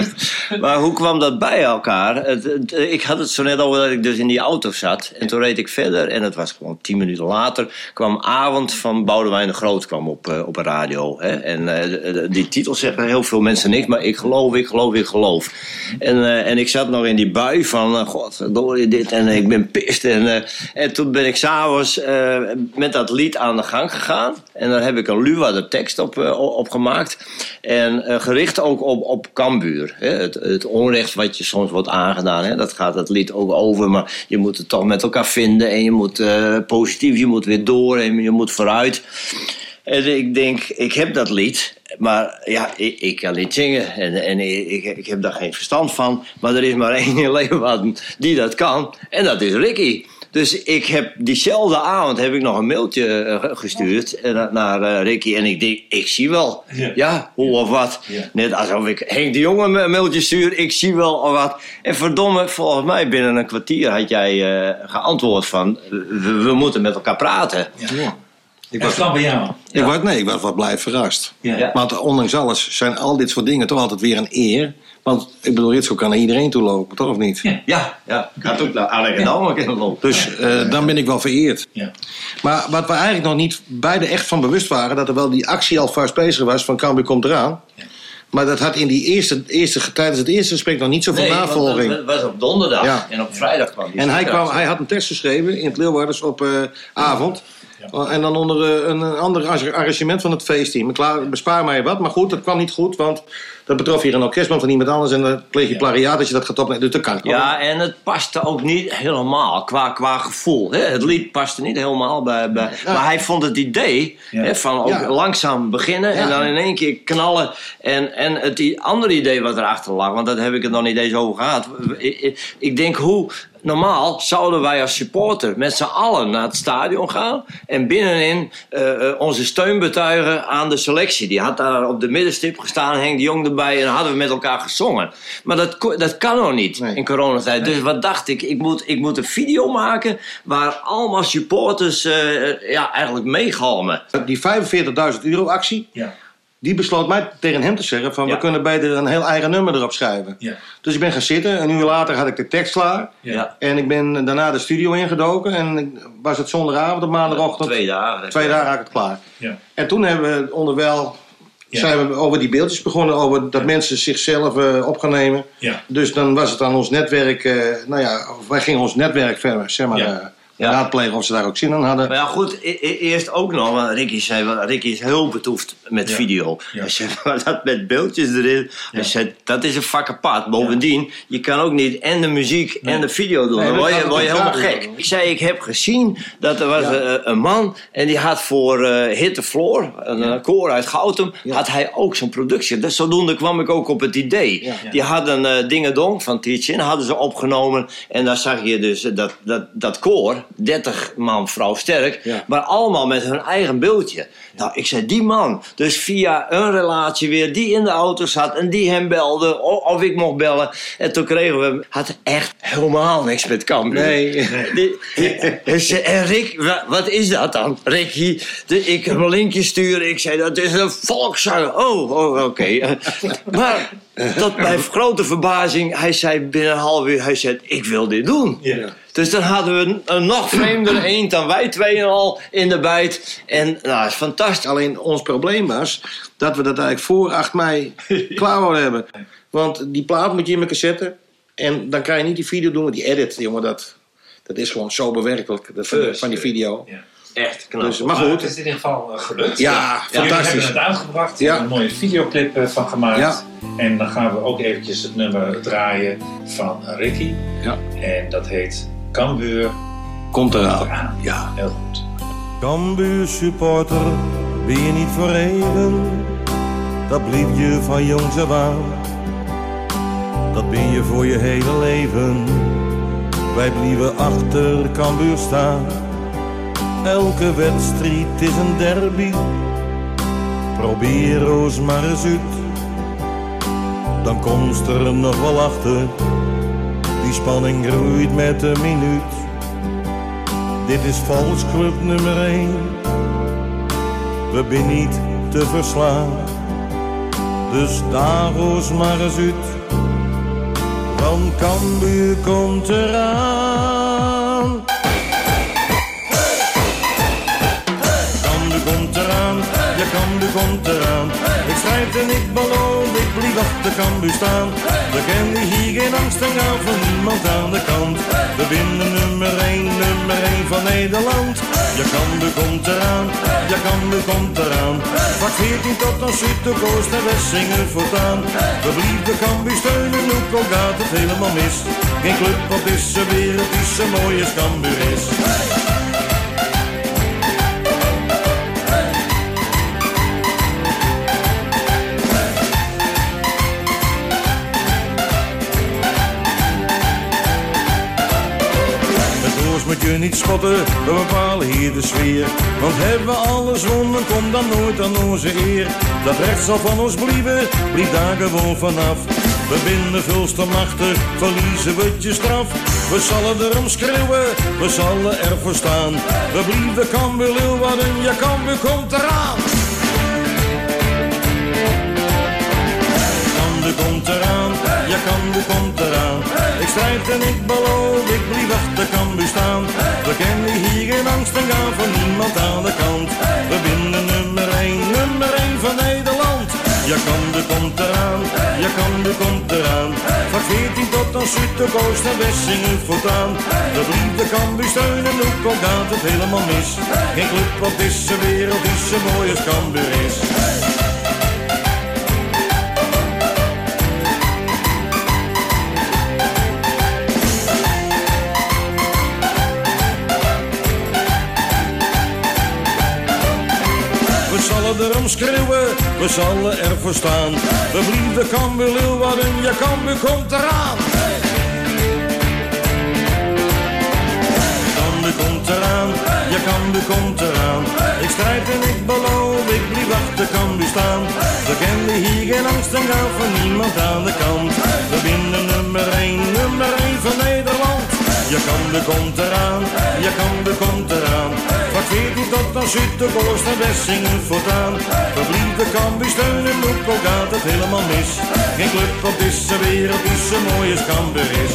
maar hoe kwam dat bij elkaar? Het, het- ik had het zo net over dat ik dus in die auto zat. En toen reed ik verder. En het was gewoon tien minuten later. kwam Avond van Boudewijn de Groot kwam op, eh, op radio. Hè? En eh, die titel zeggen heel veel mensen niks. Maar ik geloof, ik geloof, ik geloof. En, eh, en ik zat nog in die bui van... God, dit en ik ben pist. En, eh, en toen ben ik s'avonds eh met dat lied aan de gang gegaan. En daar heb ik een Lua de tekst op, eh, op gemaakt. En eh, gericht ook op, op Cambuur. Hè? Het, het onrecht wat je soms wordt aangedaan. Hè? Dat gaat het lied ook over. Maar je moet het toch met elkaar vinden. En je moet positief, je moet weer door en je moet vooruit. En ik denk, ik heb dat lied. Maar ja, ik, ik kan niet zingen. En, en ik, ik heb daar geen verstand van. Maar er is maar één in Leeuwarden die dat kan. En dat is Ricky. Dus ik heb diezelfde avond heb ik nog een mailtje eh, gestuurd eh, na- naar eh, Ricky. En ik denk, ik zie wel. Ja, hoe of wat. Net alsof ik Henk de Jonge een mailtje stuur. Ik zie wel of wat. En verdomme, volgens mij binnen een kwartier had jij eh, geantwoord van... We, we moeten met elkaar praten. Ik was bij jou. Ik was, nee, ik was wat blij verrast. Ja. Want ondanks alles zijn al dit soort dingen toch altijd weer een eer. Want ik bedoel, Ritsko kan naar iedereen toe lopen, toch of niet? Ja, ja. Ik had ook naar en Alma kunnen lopen. Dus eh, dan ben ik wel vereerd. Ja. Maar wat we eigenlijk nog niet beide echt van bewust waren... dat er wel die actie al vast bezig was van Cambuur komt eraan. Maar dat had in die eerste, eerste, tijdens het eerste gesprek nog niet zoveel Nee, navolging. Het was op donderdag Ja. en op vrijdag kwam die En hij, kwam, hij had een tekst geschreven in het Leeuwarders op eh, avond. En dan onder eh, een, een ander arra- arrangement van het feestteam. Klaar, bespaar mij wat, maar goed, dat kwam niet goed. Want dat betrof hier een orkestman van iemand anders. En dan pleeg je plagiaat als je dat gaat opnemen. Dus dat kan. Ja, en het paste ook niet helemaal qua, qua gevoel. Hè? Het lied paste niet helemaal bij. bij Maar hij vond het idee hè, van ook Ja. langzaam beginnen en dan in één keer knallen. En, en het andere idee wat erachter lag, want daar heb ik het nog niet eens over gehad. Ik, ik- ik denk hoe. Normaal zouden wij als supporter met z'n allen naar het stadion gaan en binnenin eh, eh, onze steun betuigen aan de selectie. Die had daar op de middenstip gestaan, Henk de Jong erbij en dan hadden we met elkaar gezongen. Maar dat, dat kan nog niet in coronatijd. Dus wat dacht ik? Ik moet, ik moet een video maken waar allemaal supporters eh, ja, eigenlijk meegalmen. Die 45.000 euro actie. Die besloot mij tegen hem te zeggen van we kunnen beter een heel eigen nummer erop schrijven. Dus ik ben gaan zitten. Een uur later had ik de tekst klaar. Ja. En ik ben daarna de studio ingedoken. En ik- was het zondagavond op maandagochtend. Twee dagen. Twee dagen had ik het klaar. Ja. En toen hebben we onderwijl zijn we over die beeldjes begonnen. Over dat mensen zichzelf eh, op gaan nemen. Ja. Dus dan was het aan ons netwerk. eh, nou ja, wij gingen ons netwerk verder zeg maar, Ja. eh, raadplegen of ze daar ook zin aan hadden. Maar ja, goed, e- e- eerst ook nog. Want Ricky zei, Ricky is heel betoefd met Ja. video. Zei, maar dat met beeldjes erin. Hij zei, dat is een vak apart. Bovendien, je kan ook niet en de muziek en de video doen. Dan word je, word je helemaal gek. Ik zei, ik heb gezien dat er was een man. En die had voor eh Hit the Floor, een eh, koor uit Gautum, had hij ook zo'n productie. Dus zodoende kwam ik ook op het idee. Die hadden eh Dingen Dong van Tietjen, hadden ze opgenomen. En daar zag je dus dat, dat, dat koor, 30 man vrouw sterk, maar allemaal met hun eigen beeldje. Nou, ik zei, die man, dus via een relatie weer, die in de auto zat en die hem belde, of ik mocht bellen. En toen kregen we, had echt helemaal niks met Cambuur. Nee. Die- die- hij zei, en Rick, wa- wat is dat dan? Ricky, de, ik hem een linkje sturen. Ik zei, dat is een volkszanger. Oh, oh oké. maar tot mijn grote verbazing, hij zei binnen een half uur, hij zei, ik wil dit doen. Dus dan hadden we een, een nog vreemdere eend dan wij tweeën al in de bijt. En nou, is fantastisch. Alleen ons probleem was dat we dat eigenlijk voor 8 mei klaar wilden hebben. Want die plaat moet je in elkaar zetten. En dan kan je niet die video doen met die edit, jongen. Dat, dat is gewoon zo bewerkelijk dat van, First, van die video. Echt knap. Dus, maar goed. Het is in ieder geval eh, gelukt. Ja, fantastisch. hebben het uitgebracht. Ja. Ja. Een mooie videoclip eh, van gemaakt. Ja. En dan gaan we ook eventjes het nummer draaien van Ricky. Ja. En dat heet Cambuur. Komt eraan. Ja. Heel goed. Cambuur supporter ben je niet voor even. Dat blief je van jongs af aan. Dat ben je voor je hele leven. Wij blieven achter Cambuur staan. Elke wedstrijd is een derby. Probeer ons maar eens uit. Dan komt er nog wel achter. Die spanning groeit met de minuut. Dit is volksclub nummer 1. We zijn niet te verslaan. Dus ons maar eens uit. Want Cambuur komt eraan. Komt eraan. Ik strijd en ik beloof, ik blijf achter Cambuur staan. We kennen hier geen angst en gaan van niemand aan de kant. We winnen nummer 1, nummer 1 van Nederland. Ja Cambuur komt eraan, ja Cambuur komt eraan. Vak 14 tot aan Zuid, de Oost en West zingen voortaan. We blijven Cambuur steunen, ook al gaat het helemaal mis. Geen club op deze wereld die zo mooi als Cambuur is. Je niet spotten, we bepalen hier de sfeer. Want hebben we alles wonnen, komt dan nooit aan onze eer. Dat recht zal van ons blijven, blijf daar gewoon vanaf. We binnen veel te machtig, verliezen we je straf. We zullen erom schreeuwen, we zullen ervoor staan. We blijven Leeuwarden, ja Cambuur komt eraan. Cambuur komt eraan, ja Cambuur komt eraan. Ik strijd en ik beloof, ik blijf achter Cambuur staan. We kennen hier geen angst en gaan van niemand aan de kant. We binnen nummer 1, nummer 1 van Nederland. Ja Cambuur komt eraan, ja Cambuur komt eraan. Van 14 tot aan Zuid, de Oost en West zingen voortaan. We blijven Cambuur steunen, ook al gaat het helemaal mis. Geen club op deze wereld die zo mooi als Cambuur is. We zullen erom schreeuwen, we zullen ervoor staan. We blijven Cambuur Leeuwarden, ja Cambuur komt eraan. Cambuur komt eraan, ja Cambuur komt eraan. Ik strijd en ik beloof, ik blijf achter Cambuur staan. We kennen hier geen angst en gaan van niemand aan de kant. We winnen nummer 1, nummer 1 van Nederland. Ja Cambuur komt eraan, ja Cambuur komt eraan. Vak 14 tot aan Zuid, de Oost en West zingen voortaan. We blijven Cambuur steunen, ook al gaat het helemaal mis. Geen club op deze wereld die zo mooi als is.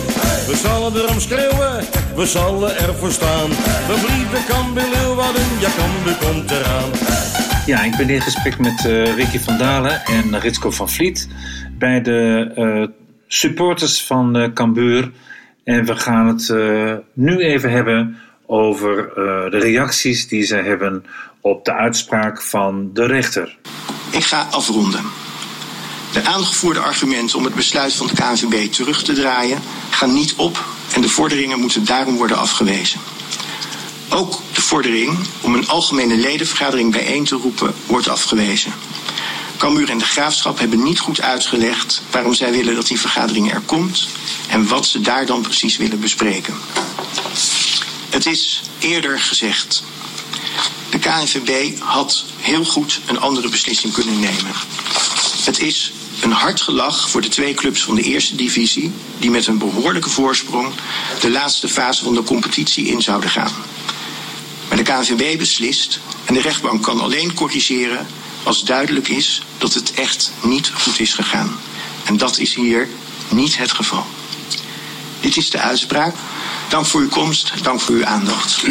We zullen erom schreeuwen, we zullen ervoor staan. Blijven Cambuur Leeuwarden, ja Cambuur komt eraan. Ja, ik ben in gesprek met eh, Ricky van Dalen en Ritsko van Vliet bij de eh, supporters van eh Cambuur. En we gaan het eh, nu even hebben over eh, de reacties die zij hebben op de uitspraak van de rechter. Ik ga afronden. De aangevoerde argumenten om het besluit van de KNVB terug te draaien gaan niet op en de vorderingen moeten daarom worden afgewezen. Ook de vordering om een algemene ledenvergadering bijeen te roepen wordt afgewezen. Cambuur en de Graafschap hebben niet goed uitgelegd waarom zij willen dat die vergadering er komt en wat ze daar dan precies willen bespreken. Het is eerder gezegd. De KNVB had heel goed een andere beslissing kunnen nemen. Het is een hard gelach voor de twee clubs van de eerste divisie, die met een behoorlijke voorsprong de laatste fase van de competitie in zouden gaan. Maar de KNVB beslist en de rechtbank kan alleen corrigeren als duidelijk is dat het echt niet goed is gegaan. En dat is hier niet het geval. Dit is de uitspraak. Dank voor uw komst, dank voor uw aandacht.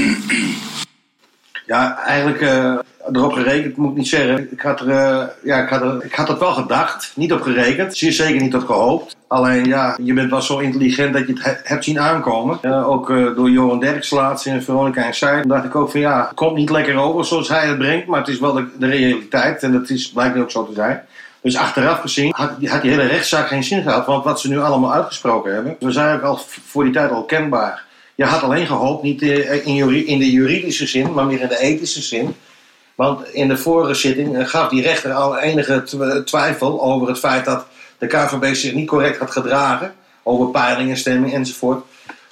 Ja, eigenlijk eh, erop gerekend, moet ik niet zeggen. Ik had, er, eh, ja, ik, had ik had het wel gedacht, niet op gerekend. Zeer zeker niet op gehoopt. Alleen ja, je bent wel zo intelligent dat je het he- hebt zien aankomen. Ook eh, door Johan Derks laatst en Veronica en Zij. dacht ik ook van ja, het komt niet lekker over zoals hij het brengt. Maar het is wel de, realiteit en dat is, blijkt ook zo te zijn. Dus achteraf gezien had, had die hele rechtszaak geen zin gehad. Want wat ze nu allemaal uitgesproken hebben, we zijn ook al voor die tijd al kenbaar. Je had alleen gehoopt, niet eh, in de juridische zin, maar meer in de ethische zin. Want in de vorige zitting eh, gaf die rechter al enige tw- twijfel over het feit dat de KVB zich niet correct had gedragen. Over peilingen, stemming enzovoort.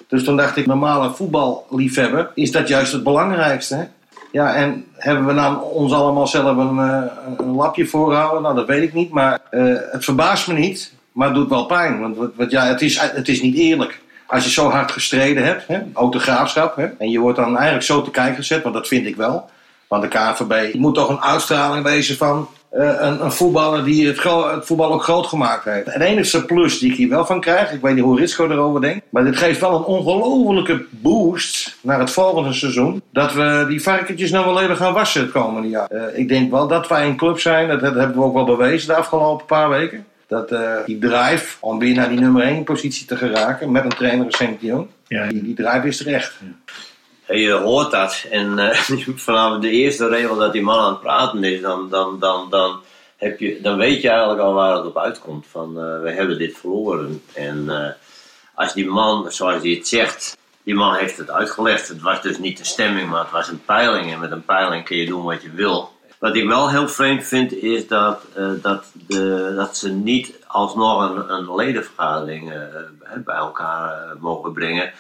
Dus toen dacht ik, normale voetballiefhebber, is dat juist het belangrijkste. Hè? Ja, en hebben we nou ons allemaal zelf een, eh, een lapje voorhouden? Nou, dat weet ik niet. Maar eh, het verbaast me niet, maar het doet wel pijn. Want ja, het, is, het is niet eerlijk. Als je zo hard gestreden hebt, hè, ook de graafschap, hè, en je wordt dan eigenlijk zo te kijken gezet, want dat vind ik wel. Want de KNVB moet toch een uitstraling wezen van eh, een, een voetballer die het, voetbal ook groot gemaakt heeft. Het enige plus die ik hier wel van krijg, ik weet niet hoe Ritsko erover denkt, maar dit geeft wel een ongelofelijke boost naar het volgende seizoen. Dat we die varkentjes nou wel even gaan wassen het komende jaar. Eh, ik denk wel dat wij een club zijn, dat, dat hebben we ook wel bewezen de afgelopen paar weken. Dat eh, die drive om weer naar die nummer 1 positie te geraken met een trainer als de Jong, die, die drive is er echt. Je hoort dat. En eh, vanaf de eerste regel dat die man aan het praten is, dan, dan, dan, dan, heb je, dan weet je eigenlijk al waar het op uitkomt. Van eh, we hebben dit verloren. En eh, als die man, zoals hij het zegt, die man heeft het uitgelegd. Het was dus niet een stemming, maar het was een peiling. En met een peiling kun je doen wat je wil. Wat ik wel heel vreemd vind, is dat, dat, de, dat ze niet alsnog een, een ledenvergadering bij elkaar mogen brengen.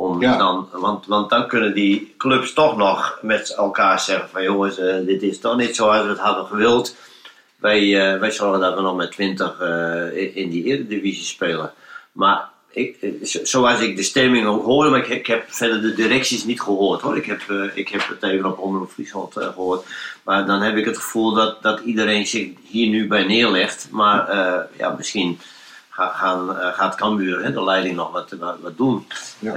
Om Ja. dan, want, want dan kunnen die clubs toch nog met elkaar zeggen van jongens, eh, dit is toch niet zoals we het hadden gewild. Wij, eh, wij zorgen dat we nog met 20 eh, in- die Eredivisie spelen. Maar ik, zo- zoals ik de stemming ook hoorde, maar ik, ik heb verder de directies niet gehoord hoor. Ik heb, ik heb het even op Omroep Friesland eh, gehoord. Maar dan heb ik het gevoel dat, dat iedereen zich hier nu bij neerlegt. Maar ja, misschien gaan, eh, gaat Cambuur, hè, de leiding, nog wat, wat, wat doen. Eh,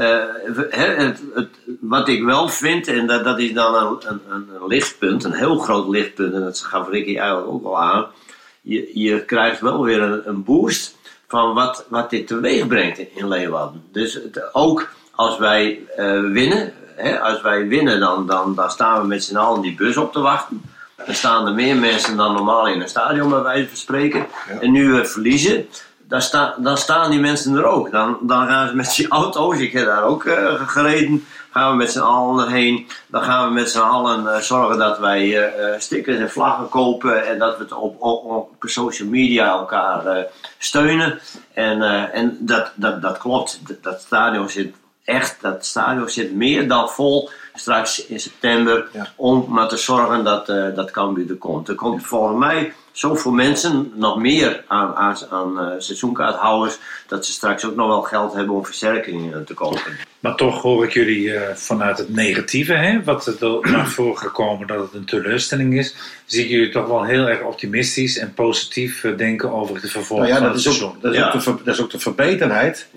hè, het, het, wat ik wel vind, en dat, dat is dan een, een, een lichtpunt, een heel groot lichtpunt, en dat gaf Ricky eigenlijk ook al aan. Je, je krijgt wel weer een, een boost van wat, wat dit teweeg brengt in, in Leeuwarden. Dus het, ook als wij eh, winnen, hè, als wij winnen, dan, dan, dan staan we met z'n allen die bus op te wachten. Dan staan er meer mensen dan normaal in een stadion, bij wijze van spreken. En nu we verliezen, dan staan die mensen er ook. Dan, dan gaan ze met die auto's, ik heb daar ook eh, gereden, gaan we met z'n allen erheen. Dan gaan we met z'n allen eh, zorgen dat wij eh, stickers en vlaggen kopen en dat we het op, op, op social media elkaar steunen. En, en dat, dat, dat klopt, dat, dat stadion zit echt, dat stadion zit meer dan vol straks in september om maar te zorgen dat, eh dat Cambuur er komt. Er komt volgens mij zoveel mensen, nog meer aan, aan, aan eh, seizoenkaarthouders, dat ze straks ook nog wel geld hebben om versterkingen te kopen. Maar toch hoor ik jullie eh, vanuit het negatieve, hè, wat er naar voren gekomen dat het een teleurstelling is, zie ik jullie toch wel heel erg optimistisch en positief denken over de vervolg Nou ja, van dat het is, seizoen. ook, dat, is ook de, ver- dat is ook de verbetenheid.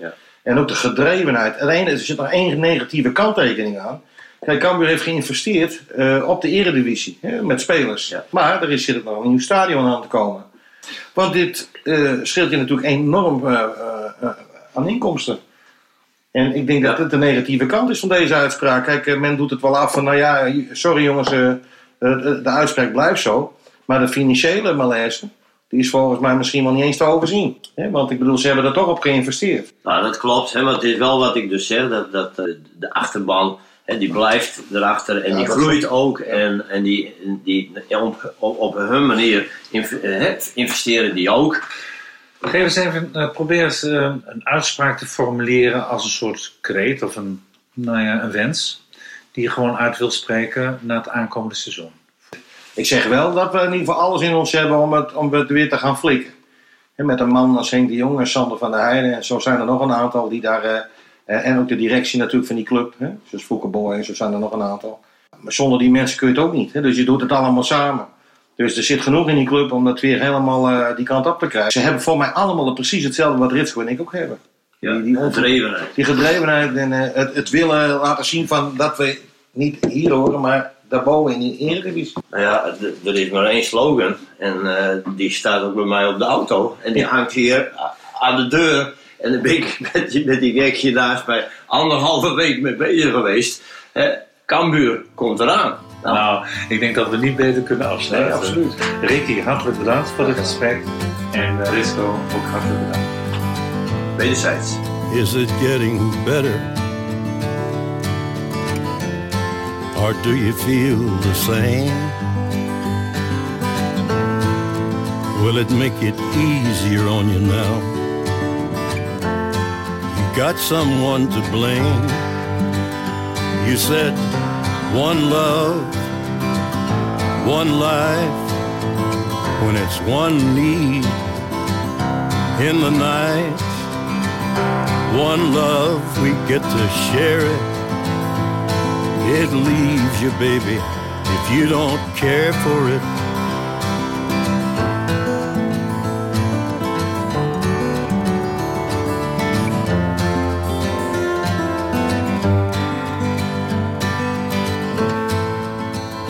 En ook de gedrevenheid. Alleen, er zit nog één negatieve kanttekening aan. Kijk, Cambuur heeft geïnvesteerd eh, op de eredivisie. Hè, met spelers. Maar er is, zit nog een nieuw stadion aan te komen. Want dit eh, scheelt je natuurlijk enorm eh, aan inkomsten. En ik denk dat het de negatieve kant is van deze uitspraak. Kijk, men doet het wel af van, nou ja, sorry jongens, de de uitspraak blijft zo. Maar de financiële malaise, die is volgens mij misschien wel niet eens te overzien. Hè? Want ik bedoel, ze hebben er toch op geïnvesteerd. Nou, dat klopt, hè, want het is wel wat ik dus zeg, dat, dat de achterban, hè, die blijft erachter en Ja, die groeit is- ook. En, en die, die, op, op, op hun manier inv- eh, hè, investeren die ook. Geef eens even, eh, probeer eens eh, een uitspraak te formuleren als een soort kreet of een, nou ja, een wens die je gewoon uit wil spreken naar het aankomende seizoen. Ik zeg wel dat we in ieder geval alles in ons hebben om het, om het weer te gaan flikken. En met een man als Henk de Jong en Sander van der Heijden. En zo zijn er nog een aantal die daar... eh, en ook de directie natuurlijk van die club. Hè? Zoals Foukeboy en zo zijn er nog een aantal. Maar zonder die mensen kun je het ook niet. Hè? Dus je doet het allemaal samen. Dus er zit genoeg in die club om dat weer helemaal eh, die kant op te krijgen. Ze hebben voor mij allemaal precies hetzelfde wat Ritsko en ik ook hebben. Ja, die, die gedrevenheid. Die gedrevenheid en eh, het, het willen laten zien van dat we niet hier horen, maar daarboven in de Eredivisie. Nou ja, er is maar één slogan. En die staat ook bij mij op de auto. En die hangt hier aan de deur. En daar ben ik met, die- met die mij anderhalve week mee bezig geweest. Hè, Cambuur komt eraan. Nou, ik denk dat we niet beter kunnen afsluiten. Nee, absoluut. Ricky, hartelijk bedankt voor dit gesprek. En eh, Risco, ook hartelijk bedankt. Wederzijds. Is it getting better? Or do you feel the same? Will it make it easier on you now? Got someone to blame. You said one love, one life, when it's one need in the night. One love, we get to share it. It leaves you, baby, if you don't care for it.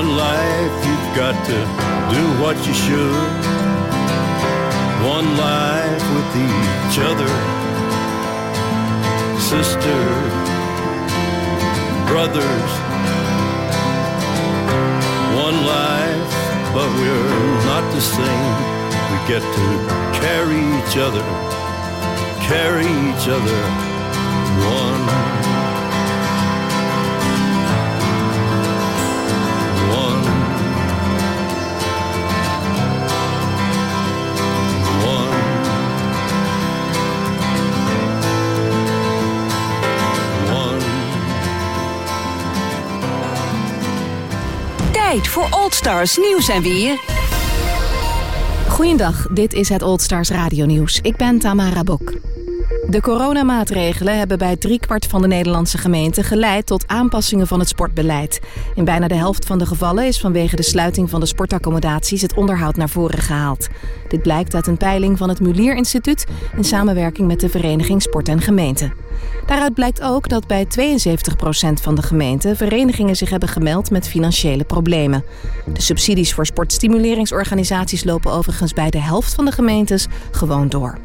one life, you've got to do what you should. One life with each other, sister, brothers. One life, but we're not the same. We get to carry each other, carry each other. One. Tijd voor Old nieuws en weer. Goeiedag, dit is het Old Stars Radio Nieuws. Ik ben Tamara Bok. De coronamaatregelen hebben bij driekwart van de Nederlandse gemeenten geleid tot aanpassingen van het sportbeleid. In bijna de helft van de gevallen is vanwege de sluiting van de sportaccommodaties het onderhoud naar voren gehaald. Dit blijkt uit een peiling van het Mulier Instituut in samenwerking met de Vereniging Sport en Gemeente. Daaruit blijkt ook dat bij 72% van de gemeenten verenigingen zich hebben gemeld met financiële problemen. De subsidies voor sportstimuleringsorganisaties lopen overigens bij de helft van de gemeentes gewoon door.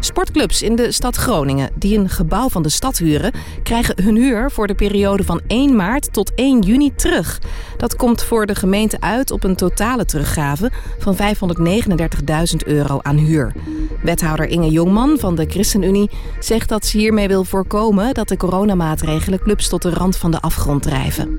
Sportclubs in de stad Groningen die een gebouw van de stad huren, krijgen hun huur voor de periode van 1 maart tot 1 juni terug. Dat komt voor de gemeente uit op een totale teruggave van 539.000 euro aan huur. Wethouder Inge Jongman van de ChristenUnie zegt dat ze hiermee wil voorkomen dat de coronamaatregelen clubs tot de rand van de afgrond drijven.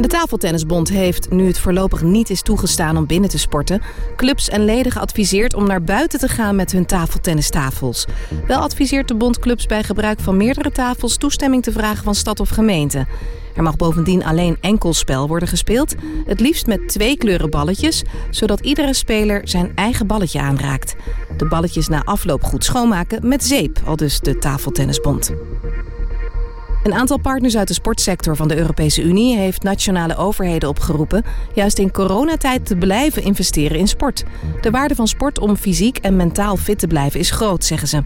De Tafeltennisbond heeft, nu het voorlopig niet is toegestaan om binnen te sporten, clubs en leden geadviseerd om naar buiten te gaan met hun tafeltennistafels. Wel adviseert de bond clubs bij gebruik van meerdere tafels toestemming te vragen van stad of gemeente. Er mag bovendien alleen enkel spel worden gespeeld, het liefst met twee kleuren balletjes, zodat iedere speler zijn eigen balletje aanraakt. De balletjes na afloop goed schoonmaken met zeep, al dus de Tafeltennisbond. Een aantal partners uit de sportsector van de Europese Unie heeft nationale overheden opgeroepen juist in coronatijd te blijven investeren in sport. De waarde van sport om fysiek en mentaal fit te blijven is groot, zeggen ze.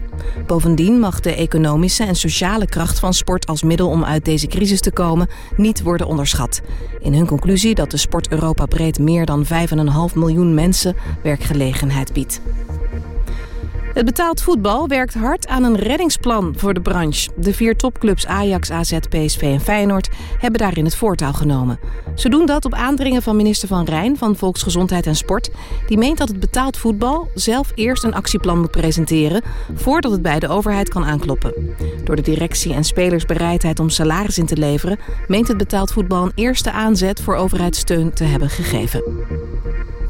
Bovendien mag de economische en sociale kracht van sport als middel om uit deze crisis te komen niet worden onderschat. In hun conclusie dat de sport Europa breed meer dan 5,5 miljoen mensen werkgelegenheid biedt. Het betaald voetbal werkt hard aan een reddingsplan voor de branche. De vier topclubs Ajax, AZ, PSV en Feyenoord hebben daarin het voortouw genomen. Ze doen dat op aandringen van minister Van Rijn van Volksgezondheid en Sport. Die meent dat het betaald voetbal zelf eerst een actieplan moet presenteren... voordat het bij de overheid kan aankloppen. Door de directie en spelersbereidheid om salaris in te leveren... meent het betaald voetbal een eerste aanzet voor overheidssteun te hebben gegeven.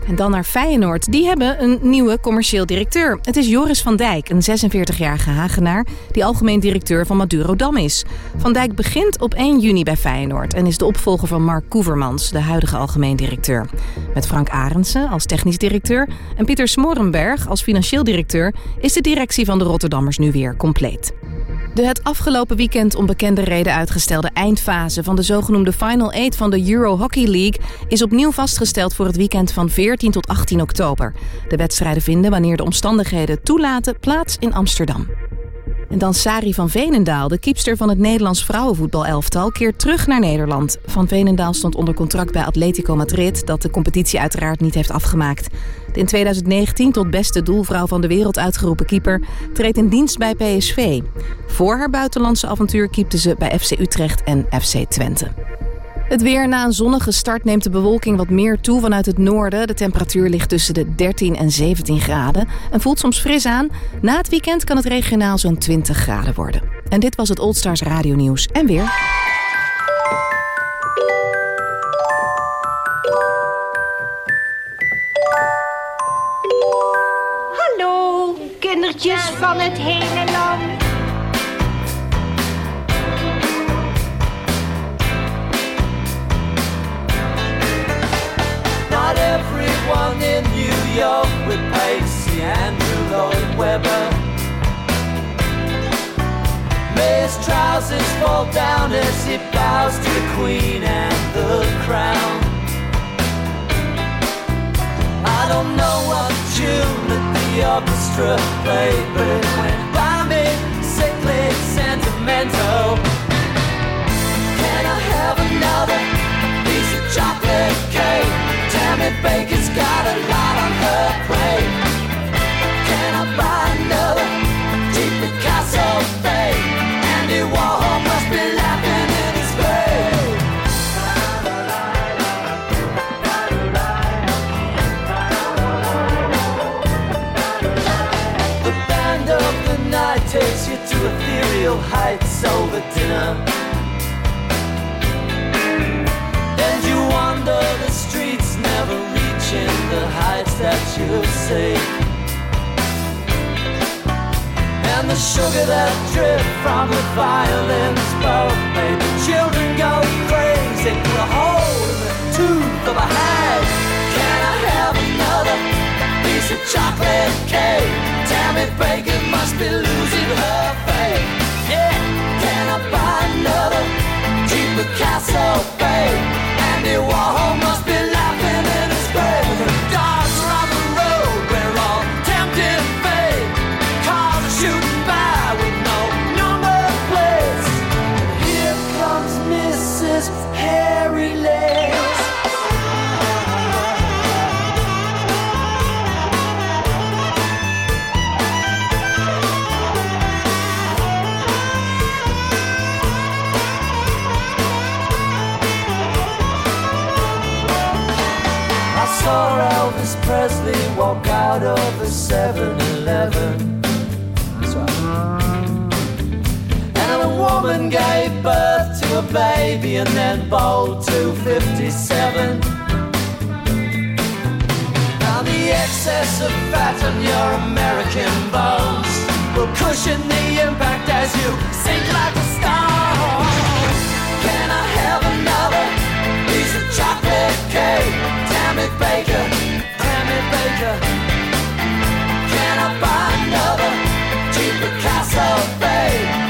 En dan naar Feyenoord. Die hebben een nieuwe commercieel directeur. Het is Joris van Dijk, een 46-jarige Hagenaar... die algemeen directeur van Maduro Dam is. Van Dijk begint op 1 juni bij Feyenoord... en is de opvolger van Mark Koevermans, de huidige algemeen directeur. Met Frank Arendsen als technisch directeur... en Pieter Smorenberg als financieel directeur... is de directie van de Rotterdammers nu weer compleet. De het afgelopen weekend om bekende reden uitgestelde eindfase van de zogenoemde Final 8 van de Euro Hockey League is opnieuw vastgesteld voor het weekend van 14 tot 18 oktober. De wedstrijden vinden, wanneer de omstandigheden toelaten, plaats in Amsterdam. En dan Sari van Veenendaal, de kiepster van het Nederlands vrouwenvoetbalelftal, keert terug naar Nederland. Van Veenendaal stond onder contract bij Atletico Madrid, dat de competitie uiteraard niet heeft afgemaakt. De in 2019 tot beste doelvrouw van de wereld uitgeroepen keeper treedt in dienst bij PSV. Voor haar buitenlandse avontuur keepte ze bij FC Utrecht en FC Twente. Het weer na een zonnige start neemt de bewolking wat meer toe vanuit het noorden. De temperatuur ligt tussen de 13 en 17 graden en voelt soms fris aan. Na het weekend kan het regionaal zo'n 20 graden worden. En dit was het Old Stars Radio Nieuws en weer. Hallo, kindertjes van het hele land. Not everyone in New York with Pacey and Lloyd Webber. May's trousers fall down as he bows to the Queen and the Crown. I don't know what tune that the orchestra played, but it went by me, sickly sentimental. Can I have another piece of chocolate cake? Tammy Baker's got a lot on her plate. Can I buy another cheap Picasso fade? Andy Warhol must be laughing in his grave. The band of the night takes you to ethereal heights over dinner. The heights that you see. And the sugar that dripped from the violins both made the children go crazy. Put a hole in the tooth of a hag. Can I have another piece of chocolate cake? Tammy Bacon must be losing her faith. Yeah, can I buy another cheap Picasso fade? And then bowled to 57. Now the excess of fat on your American bones will cushion the impact as you sink like a stone. Can I have another piece of chocolate cake? Damn it, Baker. Damn it, Baker. Can I buy another cheap Picasso, babe?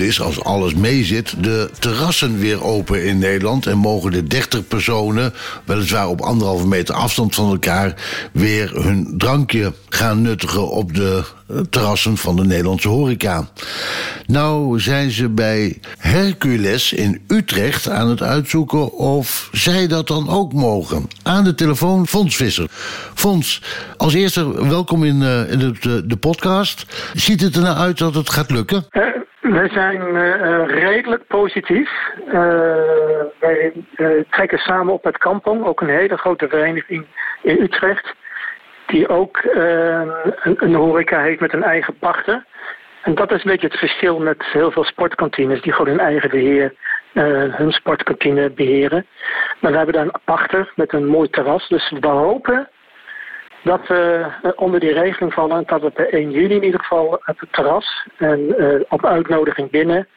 Is, als alles meezit, de terrassen weer open in Nederland. En mogen de 30 personen, weliswaar op anderhalve meter afstand van elkaar, weer hun drankje gaan nuttigen op de eh, terrassen van de Nederlandse horeca. Nou zijn ze bij Hercules in Utrecht aan het uitzoeken of zij dat dan ook mogen. Aan de telefoon Fons Visser. Fons, als eerste welkom in, eh, in eh, de podcast. Ziet het er nou uit dat het gaat lukken? Wij zijn eh, eh, redelijk positief. Eh, wij trekken samen op met Kampong, ook een hele grote vereniging in Utrecht. Die ook eh, een, een horeca heeft met een eigen pachter. En dat is een beetje het verschil met heel veel sportkantines die gewoon hun eigen beheer, eh, hun sportkantine beheren. Maar we hebben daar een pachter met een mooi terras. Dus we hopen dat we eh, onder die regeling vallen. en Dat we per 1 juli in ieder geval op het terras en eh, op uitnodiging binnen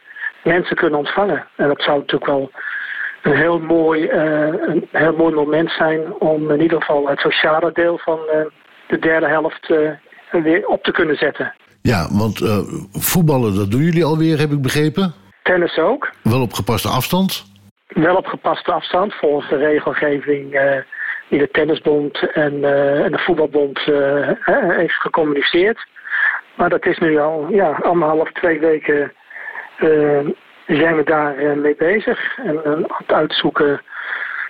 mensen kunnen ontvangen. En dat zou natuurlijk wel een heel mooi, eh, een heel mooi moment zijn om in ieder geval het sociale deel van de derde helft weer op te kunnen zetten. Ja, want voetballen, dat doen jullie alweer, heb ik begrepen. Tennis ook. Wel op gepaste afstand. Wel op gepaste afstand volgens de regelgeving die de Tennisbond en, eh, en de Voetbalbond eh, heeft gecommuniceerd. Maar dat is nu al ja, anderhalf, twee weken eh, zijn we daar mee bezig. En aan het uitzoeken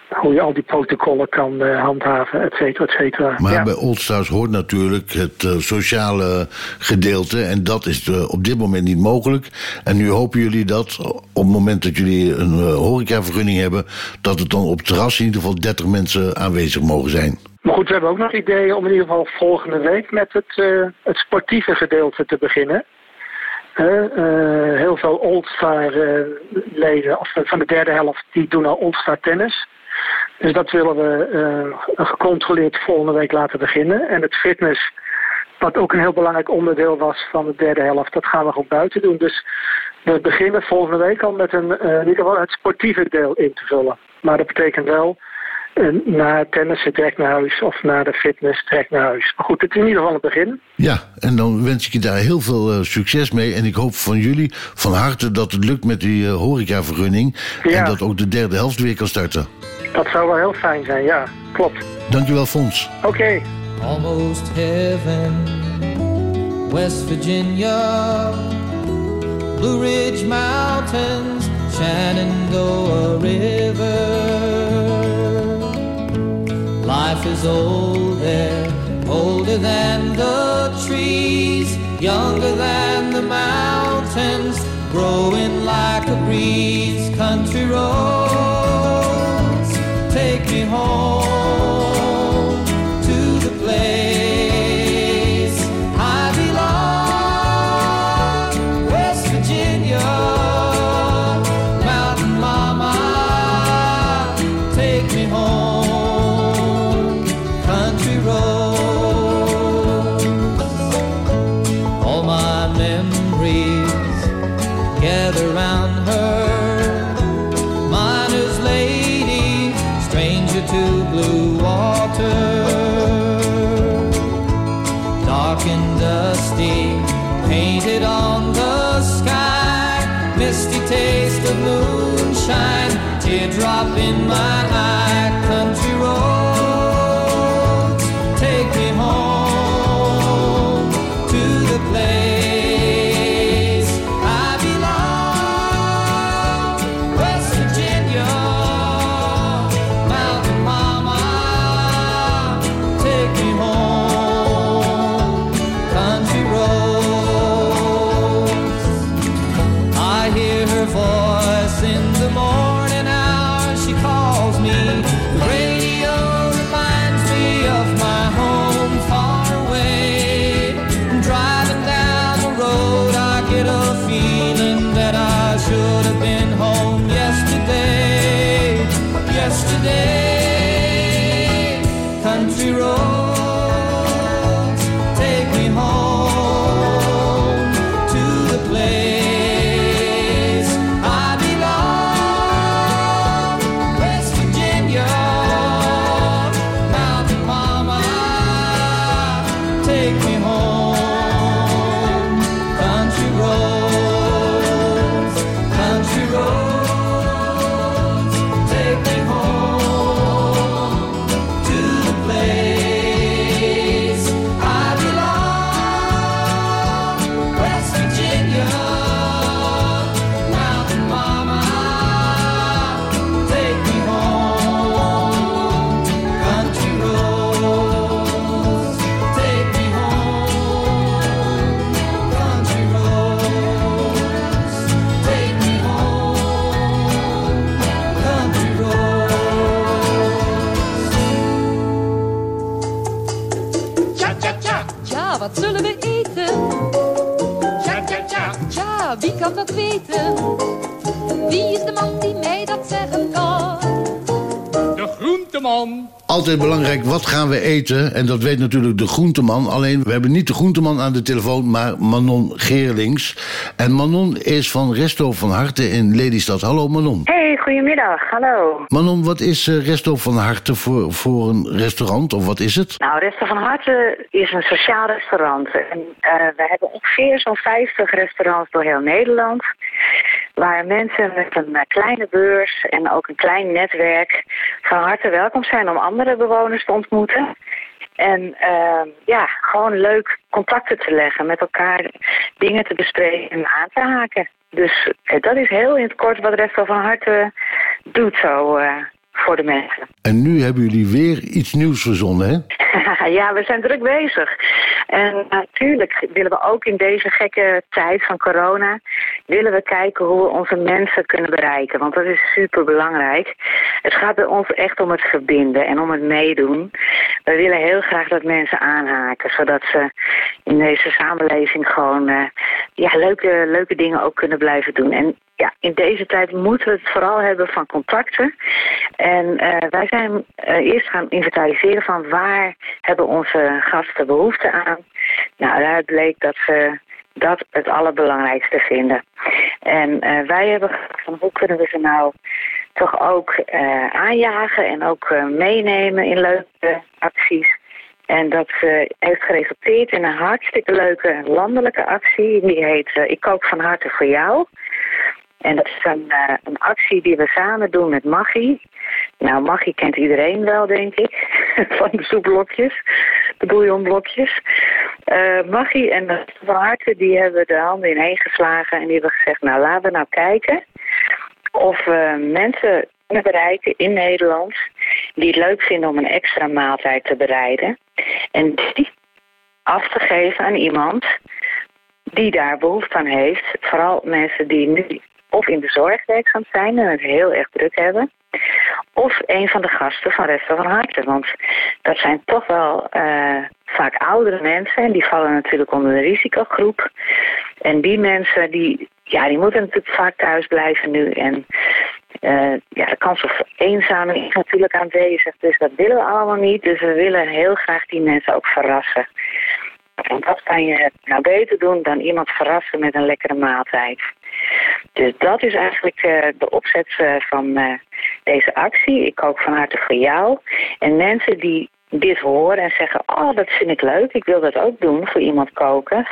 hoe je al die protocollen kan eh, handhaven, et cetera, et cetera. Maar Ja. bij Oldstars hoort natuurlijk het eh, sociale gedeelte. En dat is eh, op dit moment niet mogelijk. En nu hopen jullie dat op het moment dat jullie een horecavergunning hebben... dat het dan op het terras in ieder geval 30 mensen aanwezig mogen zijn. Maar goed, we hebben ook nog ideeën om in ieder geval volgende week met het, het sportieve gedeelte te beginnen. Heel veel All-Star-leden, of van de derde helft, die doen al All-Star tennis. Dus dat willen we eh, gecontroleerd volgende week laten beginnen. En het fitness, wat ook een heel belangrijk onderdeel was van de derde helft, dat gaan we gewoon buiten doen. Dus we beginnen volgende week al met een, eh, in ieder geval het sportieve deel in te vullen. Maar dat betekent wel eh, na tennissen direct naar huis of na de fitness direct naar huis. Maar goed, het is in ieder geval het begin. Ja, en dan wens ik je daar heel veel succes mee. En ik hoop van jullie van harte dat het lukt met die horecavergunning. Ja. En dat ook de derde helft weer kan starten. Dat zou wel heel fijn zijn, ja. Klopt. Dankjewel, Fons. Oké. Almost heaven, West Virginia, Blue Ridge Mountains, Shenandoah River. Life is old there, older than the trees, younger than the mountains, growing like a breeze. Country me home Altijd belangrijk, wat gaan we eten? En dat weet natuurlijk de groenteman. Alleen, we hebben niet de groenteman aan de telefoon, maar Manon Geerlings. En Manon is van Resto van Harte in Lelystad. Hallo Manon. Hey, goedemiddag. Hallo. Manon, wat is eh, Resto van Harte voor, voor een restaurant? Of wat is het? Nou, Resto van Harte is een sociaal restaurant. En, eh, we hebben ongeveer zo'n 50 restaurants door heel Nederland. Waar mensen met een eh, kleine beurs en ook een klein netwerk van harte welkom zijn om andere bewoners te ontmoeten. En eh, ja, gewoon leuk contacten te leggen, met elkaar dingen te bespreken en aan te haken. Dus eh, dat is heel in het kort wat Resto van Harte doet zo eh, voor de mensen. En nu hebben jullie weer iets nieuws verzonnen, hè? ja, we zijn druk bezig. En natuurlijk willen we ook in deze gekke tijd van corona... willen we kijken hoe we onze mensen kunnen bereiken. Want dat is super belangrijk. Het gaat bij ons echt om het verbinden en om het meedoen. We willen heel graag dat mensen aanhaken... zodat ze in deze samenleving gewoon eh, ja, leuke, leuke dingen ook kunnen blijven doen. En ja, in deze tijd moeten we het vooral hebben van contacten. En eh, wij zijn eh, eerst gaan inventariseren van waar hebben onze gasten behoefte aan. Nou, daaruit bleek dat ze dat het allerbelangrijkste vinden. En eh, wij hebben van hoe kunnen we ze nou toch ook aanjagen en ook meenemen in leuke acties. En dat eh, heeft geresulteerd in een hartstikke leuke landelijke actie. Die heet Ik kook van harte voor jou. En dat is een, eh, een actie die we samen doen met Maggie. Nou, Maggie kent iedereen wel, denk ik. Van de soepblokjes, de bouillonblokjes. Eh Maggie en van harte, die hebben de handen ineen geslagen. En die hebben gezegd, nou laten we nou kijken of we mensen kunnen bereiken in Nederland... die het leuk vinden om een extra maaltijd te bereiden. En die af te geven aan iemand die daar behoefte aan heeft. Vooral mensen die nu of in de zorg werkzaam zijn en het heel erg druk hebben. Of een van de gasten van Resto van Harte. Want dat zijn toch wel eh, vaak oudere mensen en die vallen natuurlijk onder de risicogroep. En die mensen die, ja, die moeten natuurlijk vaak thuis blijven nu. En eh, ja, de kans op eenzaming is natuurlijk aanwezig. Dus dat willen we allemaal niet. Dus we willen heel graag die mensen ook verrassen. En wat kan je nou beter doen dan iemand verrassen met een lekkere maaltijd? Dus dat is eigenlijk eh, de opzet eh, van eh, deze actie. Ik kook van harte voor jou. En mensen die dit horen en zeggen: Oh, dat vind ik leuk, ik wil dat ook doen voor iemand koken.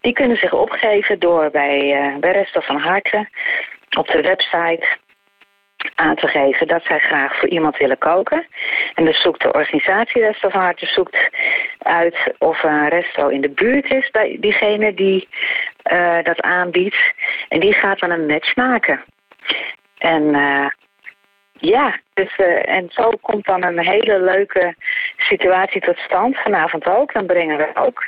Die kunnen zich opgeven door bij, bij Resto van Harte op de website aan te geven dat zij graag voor iemand willen koken. En dan zoekt de organisatie Resto van Harte zoekt uit of een resto in de buurt is bij diegene die eh, dat aanbiedt. En die gaat dan een match maken. En eh, ja, dus, eh, en zo komt dan een hele leuke situatie tot stand. Vanavond ook. Dan brengen we ook,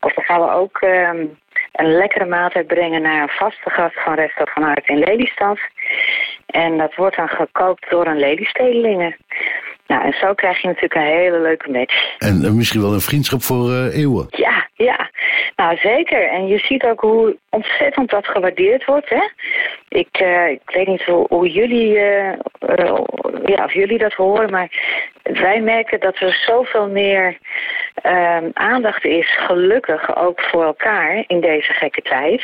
of dan gaan we ook ehm, een lekkere maaltijd brengen naar een vaste gast van Resto van Hart in Lelystad. En dat wordt dan gekookt door een Lelystedelingen. Nou, en zo krijg je natuurlijk een hele leuke match. En eh, misschien wel een vriendschap voor eh, eeuwen. Ja, ja. Nou, zeker. En je ziet ook hoe ontzettend dat gewaardeerd wordt, hè. Ik, eh, ik weet niet hoe, hoe jullie, ja, of jullie dat horen, maar wij merken dat er zoveel meer ehm, aandacht is, gelukkig ook voor elkaar in deze gekke tijd.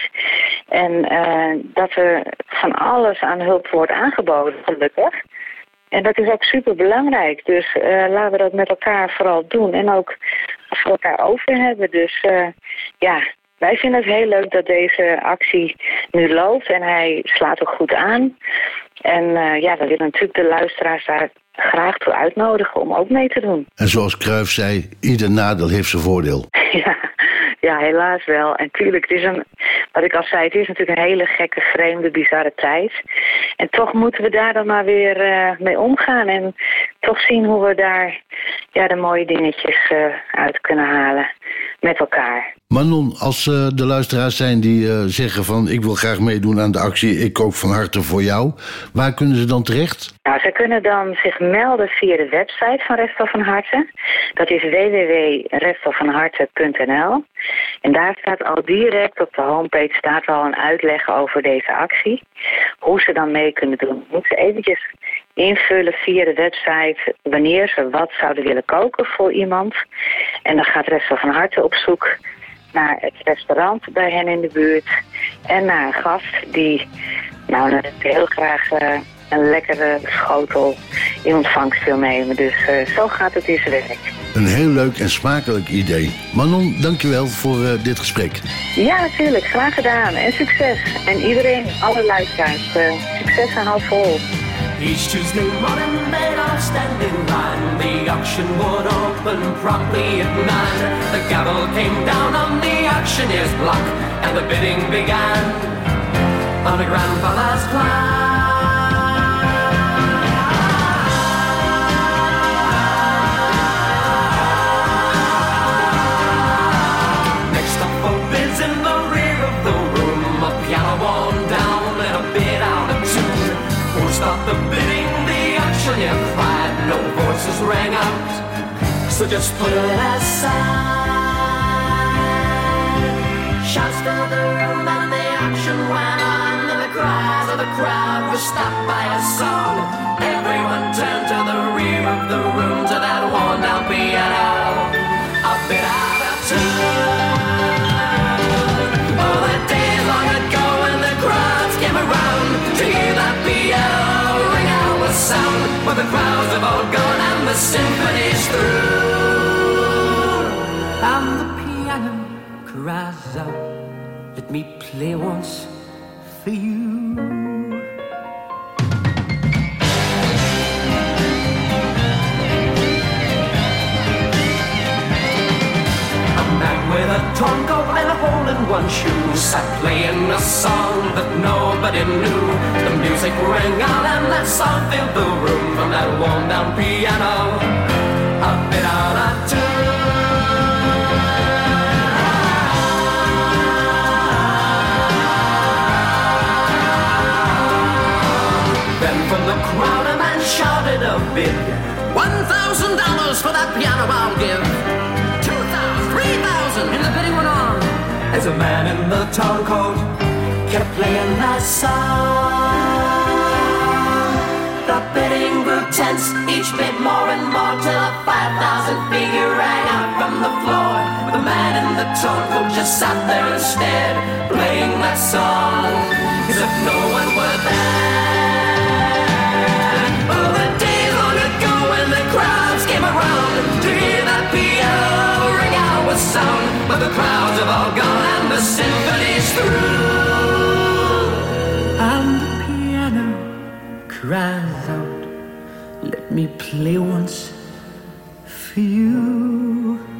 En dat er van alles aan hulp wordt aangeboden, gelukkig. En dat is ook super belangrijk. Dus eh, laten we dat met elkaar vooral doen. En ook voor elkaar over hebben. Dus eh, ja, wij vinden het heel leuk dat deze actie nu loopt. En hij slaat ook goed aan. En eh, ja, we willen natuurlijk de luisteraars daar graag toe uitnodigen om ook mee te doen. En zoals Cruijff zei, ieder nadeel heeft zijn voordeel. Ja, ja, helaas wel. En tuurlijk, het is een, wat ik al zei, het is natuurlijk een hele gekke, vreemde, bizarre tijd. En toch moeten we daar dan maar weer eh, mee omgaan en toch zien hoe we daar ja, de mooie dingetjes eh, uit kunnen halen met elkaar. Manon, als eh, de luisteraars zijn die eh, zeggen van ik wil graag meedoen aan de actie, ik kook van harte voor jou, waar kunnen ze dan terecht? Nou, zij kunnen dan zich melden via de website van Resto van Harte. Dat is www.restovanharte.nl. En daar staat al direct op de homepage staat al een uitleg over deze actie. Hoe ze dan mee kunnen doen. Moeten ze eventjes invullen via de website wanneer ze wat zouden willen koken voor iemand. En dan gaat Resto van Harte op zoek naar het restaurant bij hen in de buurt. En naar een gast die nou natuurlijk heel graag eh, een lekkere schotel in ontvangst wil nemen. Dus eh, zo gaat het in zijn werk. Een heel leuk en smakelijk idee. Manon, dankjewel voor eh, dit gesprek. Ja, natuurlijk. Graag gedaan. En succes. En iedereen, alle luisteraars, eh, succes en hou vol. Each Tuesday morning they'd all stand in line. The auction would open promptly at nine. The gavel came down on the auctioneer's block, and the bidding began on a grandfather's clock. So just put it aside. Shouts filled the room and the auction went on, and the cries of the crowd were stopped by a song. Everyone turned to the rear of the room to that worn down piano, a bit out of tune. Oh, the days long ago when the crowds came around to hear that piano ring out with sound. But the crowds have all gone and the symphony's through. And the piano cries out, let me play once for you. With a torn coat and a hole in one shoe sat playing a song that nobody knew. The music rang out and that song filled the room from that worn down piano. A bit out of tune. Bid. One thousand dollars for that piano I'll give. Two thousand, three thousand, and the bidding went on. As a man in the town coat kept playing that song. The bidding grew tense, each bid more and more till a five thousand figure rang out from the floor. The man in the town coat just sat there instead, playing that song as if no one were there. sound, but the crowds have all gone and the symphony's through. And the piano cries out, Let me play once for you.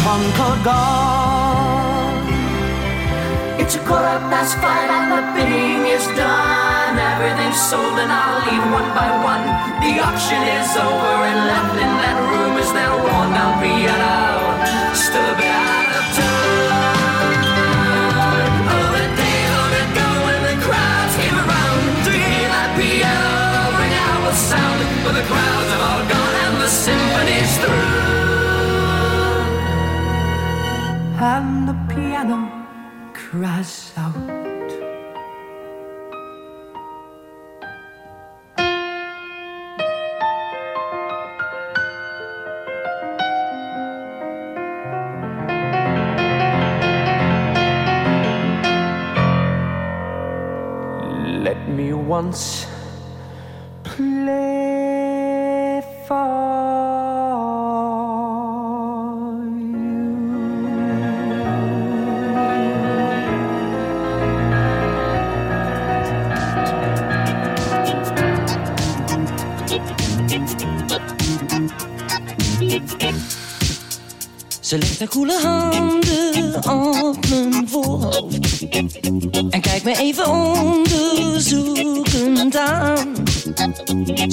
The tonka god? It's a quarter past five and the bidding is done. Everything's sold and I'll leave one by one. The auction is over and left in that room is that worn down piano. Still a bit out of tune. And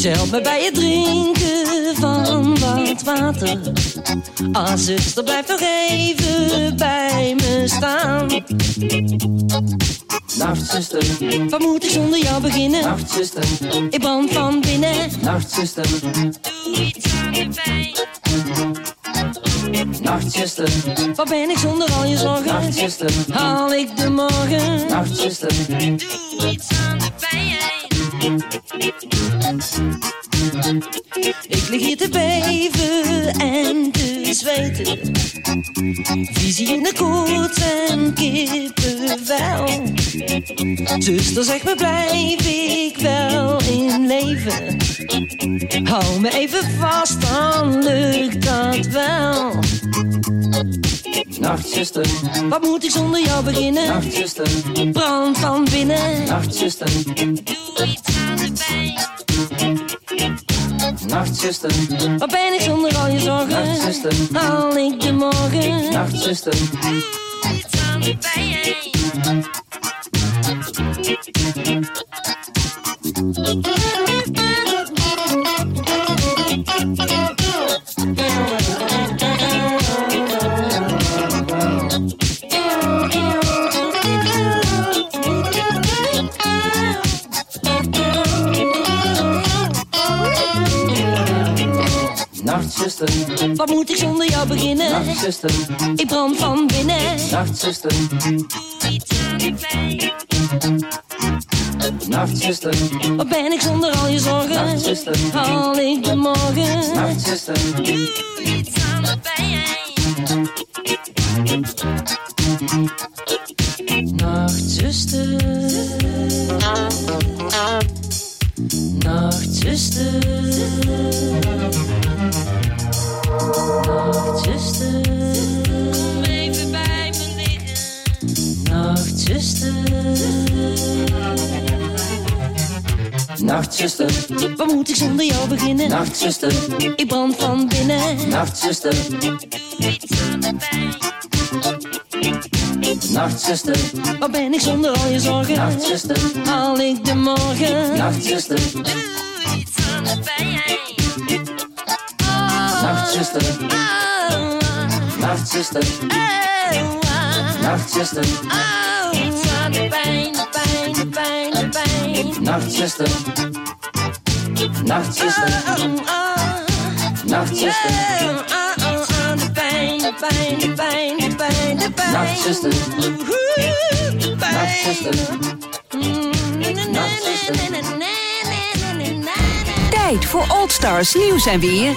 Ze helpt me bij het drinken van wat water. Ah, zuster, blijf nog even bij me staan. Nacht, zuster. Wat moet ik zonder jou beginnen? Nacht, zuster. Ik brand van binnen. Nacht, zuster. Doe iets aan de pijn. Nachtzuster, wat ben ik zonder al je zorgen? Nachtzuster, haal ik de morgen? Nachtzuster, doe iets aan de pijn. Ik lig hier te beven en te zweten. Visioenen koorts en kippenvel. Zuster, zeg me, blijf ik wel in leven? Hou me even vast, dan lukt dat wel. Nachtzuster, wat moet ik zonder jou beginnen? Nachtzuster, brand van binnen. Nachtzuster, doe iets aan de pijn. Nachtzuster, wat ben ik zonder al je zorgen? Nachtzuster, haal ik de morgen? Nachtzuster, doe iets aan de pijn. Nachtzuster, wat moet ik zonder jou beginnen? Nachtzuster, ik brand van binnen. Nachtzuster, doe iets aan de pijn. Nachtzuster, wat ben ik zonder al je zorgen? Nachtzuster, haal ik de morgen? Nachtzuster, doe iets aan de pijn. Nachtzuster. Nachtzuster, Nachtzuster, wat moet ik zonder jou beginnen? Nachtzuster, ik brand van binnen. Nachtzuster, iets. Nachtzuster, wat ben ik zonder al je zorgen? Nachtzuster, haal ik de morgen? Nachtzuster, doe iets aan de pijn. Nachtzuster, Nachtzuster, Nachtzuster, iets aan de pijn, de pijn, Nachtzuster, Nachtzuster, Nachtzuster, de pijn, de pijn, de pijn, de pijn, de. Nachtzuster, Nachtzuster, Tijd voor Old Stars nieuws en weer.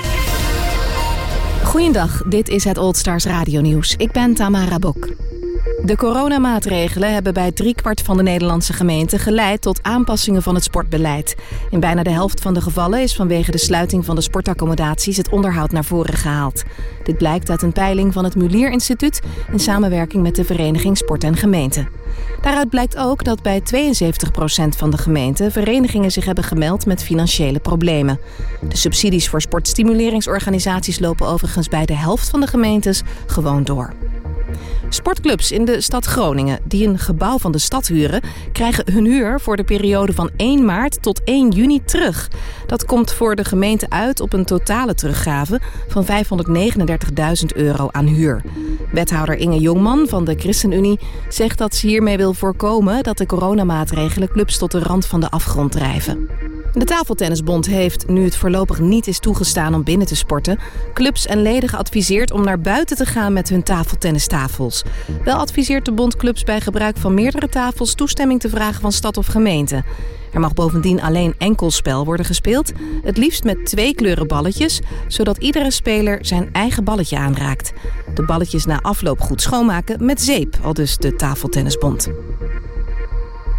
Goeiedag, dit is het Old Stars Radio Nieuws. Ik ben Tamara Bok. De coronamaatregelen hebben bij driekwart van de Nederlandse gemeenten geleid tot aanpassingen van het sportbeleid. In bijna de helft van de gevallen is vanwege de sluiting van de sportaccommodaties het onderhoud naar voren gehaald. Dit blijkt uit een peiling van het Mulier Instituut in samenwerking met de Vereniging Sport en Gemeente. Daaruit blijkt ook dat bij 72% van de gemeenten verenigingen zich hebben gemeld met financiële problemen. De subsidies voor sportstimuleringsorganisaties lopen overigens bij de helft van de gemeentes gewoon door. Sportclubs in de stad Groningen, die een gebouw van de stad huren, krijgen hun huur voor de periode van 1 maart tot 1 juni terug. Dat komt voor de gemeente uit op een totale teruggave van 539.000 euro aan huur. Wethouder Inge Jongman van de ChristenUnie zegt dat ze hiermee wil voorkomen dat de coronamaatregelen clubs tot de rand van de afgrond drijven. De Tafeltennisbond heeft, nu het voorlopig niet is toegestaan om binnen te sporten, clubs en leden geadviseerd om naar buiten te gaan met hun tafeltennistafels. Wel adviseert de bond clubs bij gebruik van meerdere tafels toestemming te vragen van stad of gemeente. Er mag bovendien alleen enkelspel worden gespeeld, het liefst met twee kleuren balletjes, zodat iedere speler zijn eigen balletje aanraakt. De balletjes na afloop goed schoonmaken met zeep, al dus de Tafeltennisbond.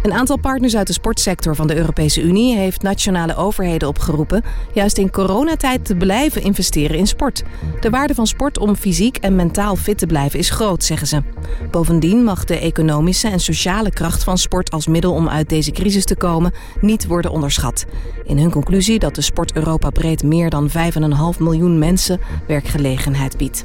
Een aantal partners uit de sportsector van de Europese Unie heeft nationale overheden opgeroepen juist in coronatijd te blijven investeren in sport. De waarde van sport om fysiek en mentaal fit te blijven is groot, zeggen ze. Bovendien mag de economische en sociale kracht van sport als middel om uit deze crisis te komen niet worden onderschat. In hun conclusie dat de sport Europa breed meer dan 5,5 miljoen mensen werkgelegenheid biedt.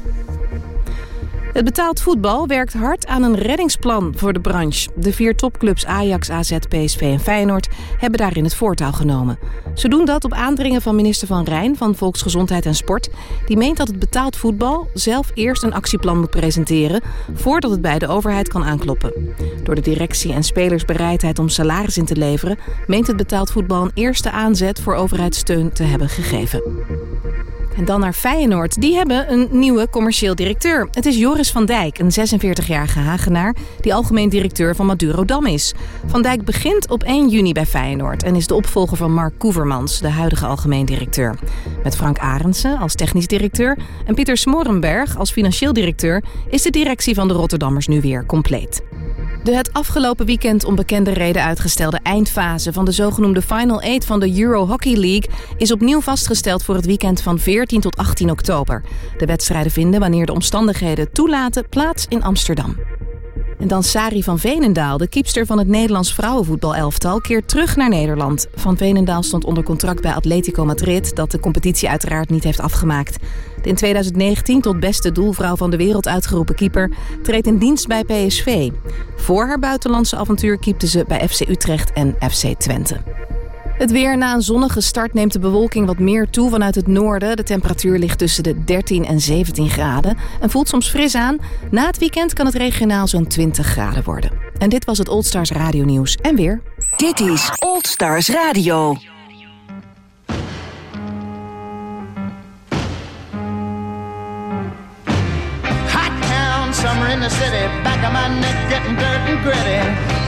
Het betaald voetbal werkt hard aan een reddingsplan voor de branche. De vier topclubs Ajax, AZ, PSV en Feyenoord hebben daarin het voortouw genomen. Ze doen dat op aandringen van minister Van Rijn van Volksgezondheid en Sport. Die meent dat het betaald voetbal zelf eerst een actieplan moet presenteren... voordat het bij de overheid kan aankloppen. Door de directie en spelersbereidheid om salaris in te leveren... meent het betaald voetbal een eerste aanzet voor overheidssteun te hebben gegeven. En dan naar Feyenoord. Die hebben een nieuwe commercieel directeur. Het is Joris van Dijk, een 46-jarige Hagenaar... die algemeen directeur van Maduro Dam is. Van Dijk begint op 1 juni bij Feyenoord... en is de opvolger van Mark Koevermans, de huidige algemeen directeur. Met Frank Arendsen als technisch directeur... en Pieter Smorenberg als financieel directeur... is de directie van de Rotterdammers nu weer compleet. De het afgelopen weekend om bekende reden uitgestelde eindfase van de zogenoemde Final 8 van de Euro Hockey League is opnieuw vastgesteld voor het weekend van 14 tot 18 oktober. De wedstrijden vinden, wanneer de omstandigheden toelaten, plaats in Amsterdam. En dan Sari van Veenendaal, de kiepster van het Nederlands vrouwenvoetbalelftal, keert terug naar Nederland. Van Veenendaal stond onder contract bij Atletico Madrid, dat de competitie uiteraard niet heeft afgemaakt. De in 2019 tot beste doelvrouw van de wereld uitgeroepen keeper treedt in dienst bij PSV. Voor haar buitenlandse avontuur keepte ze bij FC Utrecht en FC Twente. Het weer na een zonnige start neemt de bewolking wat meer toe vanuit het noorden. De temperatuur ligt tussen de 13 en 17 graden en voelt soms fris aan. Na het weekend kan het regionaal zo'n 20 graden worden. En dit was het Old Stars Radio Nieuws en weer. Dit is Old Stars Radio. Hot town, summer in the city, back of my neck getting dirt and gritty.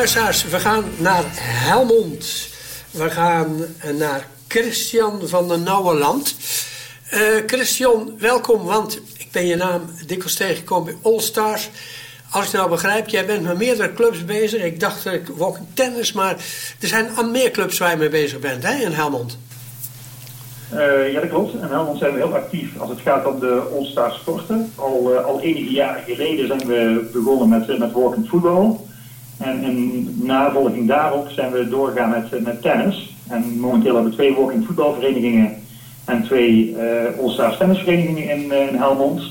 Luisteraars, we gaan naar Helmond. We gaan eh, naar Christian van der Nauweland. Eh Christian, welkom, want ik ben je naam dikwijls tegengekomen bij All Stars. Als ik nou begrijp, jij bent met meerdere clubs bezig. Ik dacht dat ik walking tennis, maar er zijn al meer clubs waar je mee bezig bent hè, in Helmond. Eh, ja, dat klopt. In Helmond zijn we heel actief als het gaat om de All-Star sporten. Al, al enige jaren geleden zijn we begonnen met, uh, met walking voetbal. En in navolging daarop zijn we doorgegaan met, met tennis. En momenteel hebben we twee walking voetbalverenigingen en twee eh All-Stars tennisverenigingen in, in Helmond.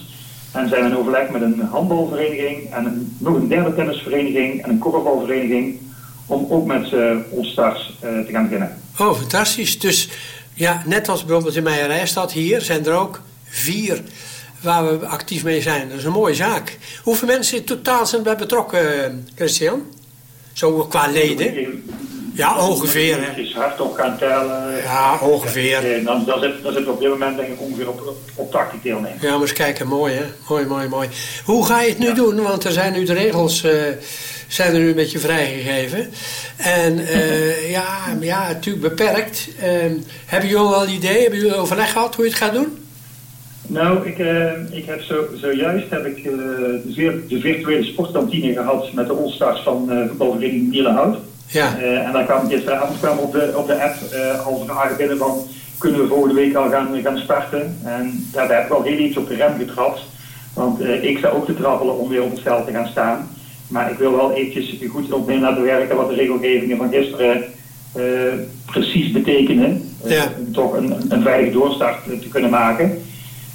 En zijn we in overleg met een handbalvereniging en een, nog een derde tennisvereniging en een korfbalvereniging om ook met uh, All-Stars te gaan beginnen. Oh, fantastisch. Dus ja, net als bijvoorbeeld in mijn rijstad hier, zijn er ook vier waar we actief mee zijn. Dat is een mooie zaak. Hoeveel mensen totaal zijn bij betrokken, Christian? Zo qua leden? Ja, ongeveer. Het is hardop gaan tellen. Ja, ongeveer. En dan, dan, zit, dan zit op dit moment denk ik ongeveer op, op 80 deelnemers. Ja, maar eens kijken, mooi hè? Mooi, mooi, mooi. Hoe ga je het nu doen? Want er zijn nu de regels eh, zijn er nu een beetje vrijgegeven. En eh, ja, ja, natuurlijk beperkt. Ehm, hebben jullie al idee, hebben jullie overleg gehad hoe je het gaat doen? Nou, ik, eh, ik heb zo, zojuist heb ik, eh, de, virtuele sportkantine gehad met de All-Stars van eh voetbalvereniging Nielenhout. Ja. En dan kwam gisteravond kwam op de, op de app al vragen binnen van kunnen we volgende week al gaan, gaan starten. En daar heb ik al heel iets op de rem getrapt. Want ik sta ook te trappelen om weer op het veld te gaan staan. Maar ik wil wel eventjes goed op mee laten werken wat de regelgevingen van gisteren precies betekenen. Om toch een, een veilige doorstart te kunnen maken.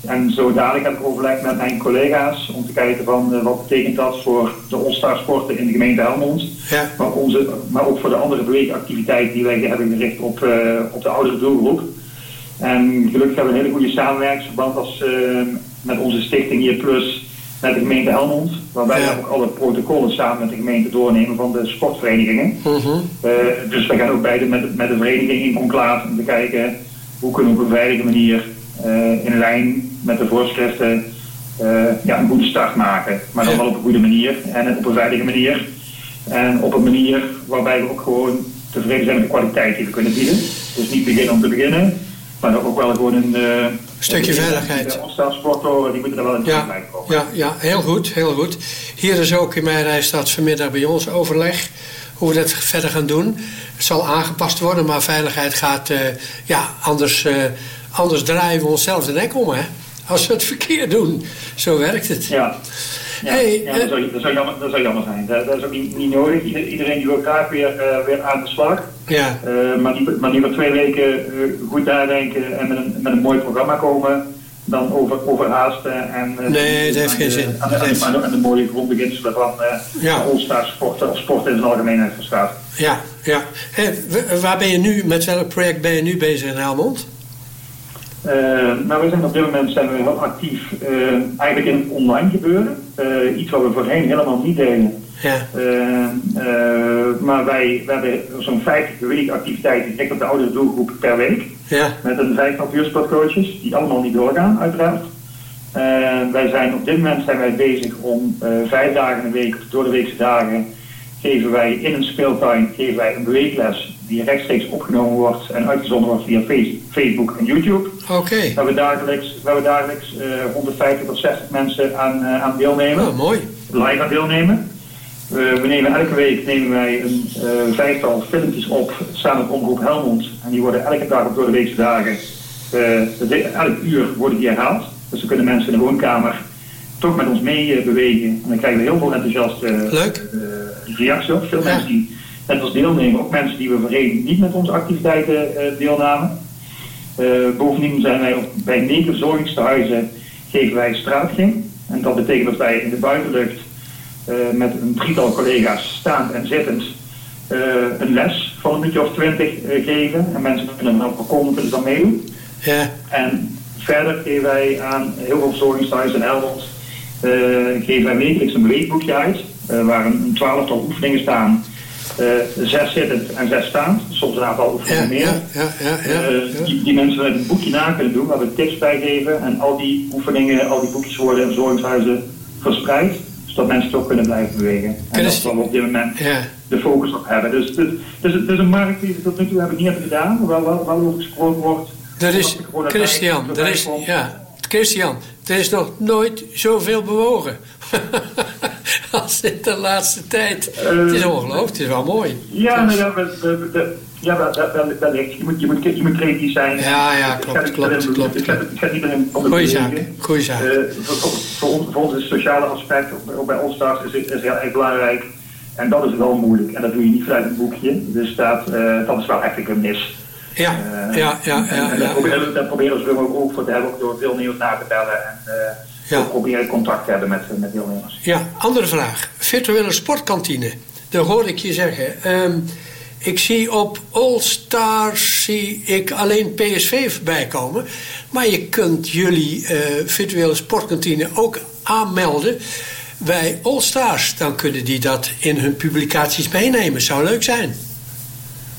En zo dadelijk heb ik overlegd met mijn collega's om te kijken van eh, wat betekent dat voor de All-Star sporten in de gemeente Helmond. Ja. Maar, onze, maar ook voor de andere beweegactiviteiten die wij hebben gericht op, eh, op de oudere doelgroep. En gelukkig hebben we een hele goede samenwerkingsverband als, eh, met onze stichting hier Plus met de gemeente Helmond. Waarbij we ook alle protocollen samen met de gemeente doornemen van de sportverenigingen. Eh, dus we gaan ook beide met, de- met de vereniging in conclave om te kijken hoe kunnen we op een veilige manier in lijn met de voorschriften eh, ja, een goede start maken. Maar dan wel op een goede manier en op een veilige manier. En op een manier waarbij we ook gewoon tevreden zijn met de kwaliteit die we kunnen bieden. Dus niet beginnen om te beginnen, maar ook wel gewoon een... eh, Stukje een- veiligheid. Die moeten er wel in Ja. blijven komen. Ja, ja, heel goed, heel goed. Hier is ook in mijn rijstad vanmiddag bij ons overleg hoe we dat verder gaan doen. Het zal aangepast worden, maar veiligheid gaat, eh, ja, anders, anders draaien we onszelf de nek om, hè. Als we het verkeerd doen. Zo werkt het. Ja. Ja, Hey, ja, eh, dat, zou, dat, zou jammer, dat zou jammer zijn. Dat, dat is ook niet, niet nodig. Ieder- iedereen die wil graag weer, eh, weer aan de slag. Ja. Eh, maar, niet, maar liever twee weken goed nadenken en met een, met een mooi programma komen dan over, overhaasten. En, Nee, dat heeft geen de- zin. Aan de, mooie grondbeginselen van eh Ja. de All-Star sport, of sport in zijn algemeenheid verstaat. Ja, ja. Waar ben je nu, met welk project ben je nu bezig in Helmond? Eh, nou, we zijn op dit moment zijn we heel actief eh, eigenlijk in het online gebeuren. Eh, iets wat we voorheen helemaal niet deden. Ja. Maar wij, hebben zo'n 50 beweegactiviteiten gericht op de oudere doelgroep per week. Ja. Met een vijftal vuursportcoaches, die allemaal niet doorgaan, uiteraard. Wij zijn op dit moment zijn wij bezig om vijf dagen in de week, door de weekse dagen, geven wij in een speeltuin geven wij een beweegles die rechtstreeks opgenomen wordt en uitgezonden wordt via Face- Facebook en YouTube. Oké. Waar we dagelijks, waar we dagelijks eh, 150 tot 60 mensen aan, eh, aan deelnemen. Oh, mooi. Live aan deelnemen. We, we nemen elke week nemen wij een eh, vijftal filmpjes op samen met Omroep Helmond. En die worden elke dag op door de weekse dagen, eh, de- elk uur worden die herhaald. Dus dan kunnen mensen in de woonkamer toch met ons mee eh, bewegen. En dan krijgen we heel veel enthousiaste eh, reacties op. Veel mensen die met ons deelnemen. Ook mensen die we voorheen niet met onze activiteiten eh, deelnamen. Eh, bovendien zijn wij op, bij negen verzorgingstehuizen geven wij straatging. En dat betekent dat wij in de buitenlucht eh, met een drietal collega's staand en zittend eh, een les van een minuutje of twintig geven. En mensen kunnen dan voorkomen, kunnen dan meedoen. Ja. En verder geven wij aan heel veel verzorgingshuizen in Helmond geven wij wekelijks een beweegboekje uit. waar een, een twaalftal oefeningen staan. Eh, zes zittend en zes staand. Soms een aantal oefeningen meer. Ja, ja, ja. Eh, die, die mensen met een boekje na kunnen doen, waar we tips bij geven. En al die oefeningen, al die boekjes worden in verzorgingshuizen verspreid. Zodat mensen toch kunnen blijven bewegen. En dat is waar we op dit moment de focus op hebben. Dus het is, het is een markt die we tot nu toe hebben niet hebben gedaan. Hoewel wel, wel over gesproken wordt. Er is, Christian, er is, ja, Christian, er is nog nooit zoveel bewogen. Als in de laatste tijd. het is ongelooflijk, het is wel mooi. Ja, nou ja, we, we, we- ja wel, wel, wel, wellicht. Je moet, je, moet, je moet creatief zijn. Ja, ja, klopt, klopt, klopt, Ik ga, niet om Goeie zaak, goeie zaak. Eh, voor, ons, is het sociale aspect, ook bij ons Stars, is, is heel erg belangrijk. En dat is wel moeilijk. En dat doe je niet vanuit een boekje. Dus dat, eh, dat is wel echt een mis. Ja, Eh, ja, ja, en- ja, En ja. daar proberen, daar proberen we ook, voor te hebben, ook door deelnemers na te bellen. En ook proberen contact te hebben met, met deelnemers. Ja, andere vraag. Virtuele sportkantine. dat hoor ik je zeggen. Ehm, ik zie op All Stars zie ik alleen PSV voorbij komen. Maar je kunt jullie eh, virtuele sportkantine ook aanmelden bij All Stars. Dan kunnen die dat in hun publicaties meenemen. Zou leuk zijn.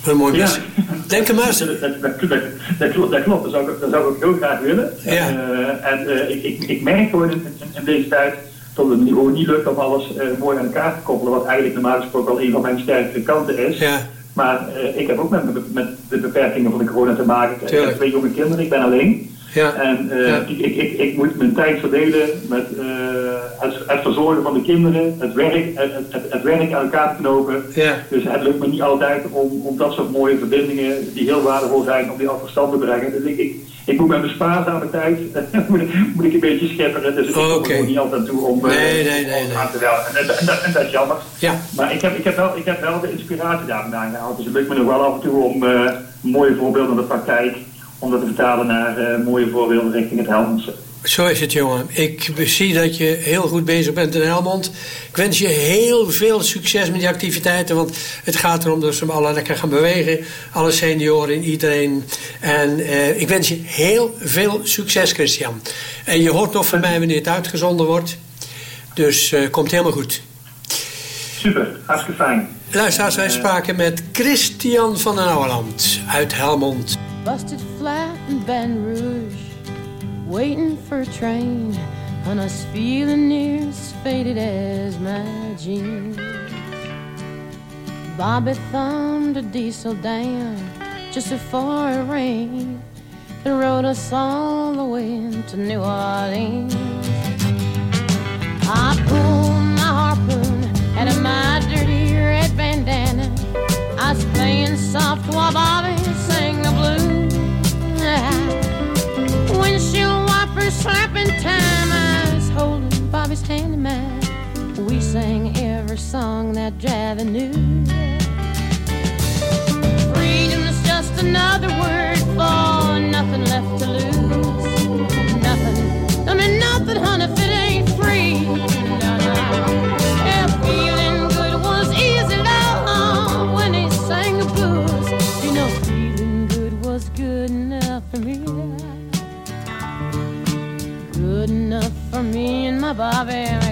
Een mooi Ja. mes. Denk er maar eens. Dat, dat, dat, dat, dat klopt, dat klopt. Dat zou, ik- dat zou ik ook heel graag willen. Ja. Eh, en eh, ik, ik, ik merk gewoon in, in, deze tijd dat het gewoon niet lukt om alles eh, mooi aan elkaar te koppelen. Wat eigenlijk normaal gesproken al een van mijn sterkste kanten is. Ja. Maar ik heb ook met, met de beperkingen van de corona te maken. Ik heb twee jonge kinderen, ik ben alleen. Ja. En eh, Ja. ik, ik, ik, ik moet mijn tijd verdelen met eh, het, het verzorgen van de kinderen, het werk, het, het, het werk aan elkaar knopen. Ja. Dus het lukt me niet altijd om, om dat soort mooie verbindingen, die heel waardevol zijn, om die af verstand te brengen. Dus ik, ik, ik moet met mijn spaarzame tijd moet, ik- moet ik een beetje schepperen. Dus ik er Oké. gewoon niet altijd toe om, eh, Nee, nee, nee, om nee. aan te werken. En, dat- en, dat- en dat is jammer. Ja. Maar ik heb, ik, heb wel, ik heb wel de inspiratie daar vandaan gehaald. Dus het lukt me nog wel af en toe om mooie voorbeelden in de praktijk, om dat te vertalen naar eh, mooie voorbeelden richting het Helmondse. Zo is het, jongen. Ik zie dat je heel goed bezig bent in Helmond. Ik wens je heel veel succes met die activiteiten. Want het gaat erom dat ze allemaal lekker gaan bewegen. Alle senioren, iedereen. En eh, ik wens je heel veel succes, Christian. En je hoort nog van mij wanneer het uitgezonden wordt. Dus eh, komt helemaal goed. Super, hartstikke fijn. Luisteraars, wij spraken met Christian van den Ouweland uit Helmond. Busted flat in Baton Rouge, waiting for a train, and I was feeling near as faded as my jeans. Bobby thumbed a diesel down just before it rained and rode us all the way to New Orleans. That Javi knew. Freedom's just another word for nothing left to lose. Nothing. I mean nothing, honey, if it ain't free. No, feeling good was easy, love, when he sang the blues. You know, feeling good was good enough for me. Good enough for me and my Bobby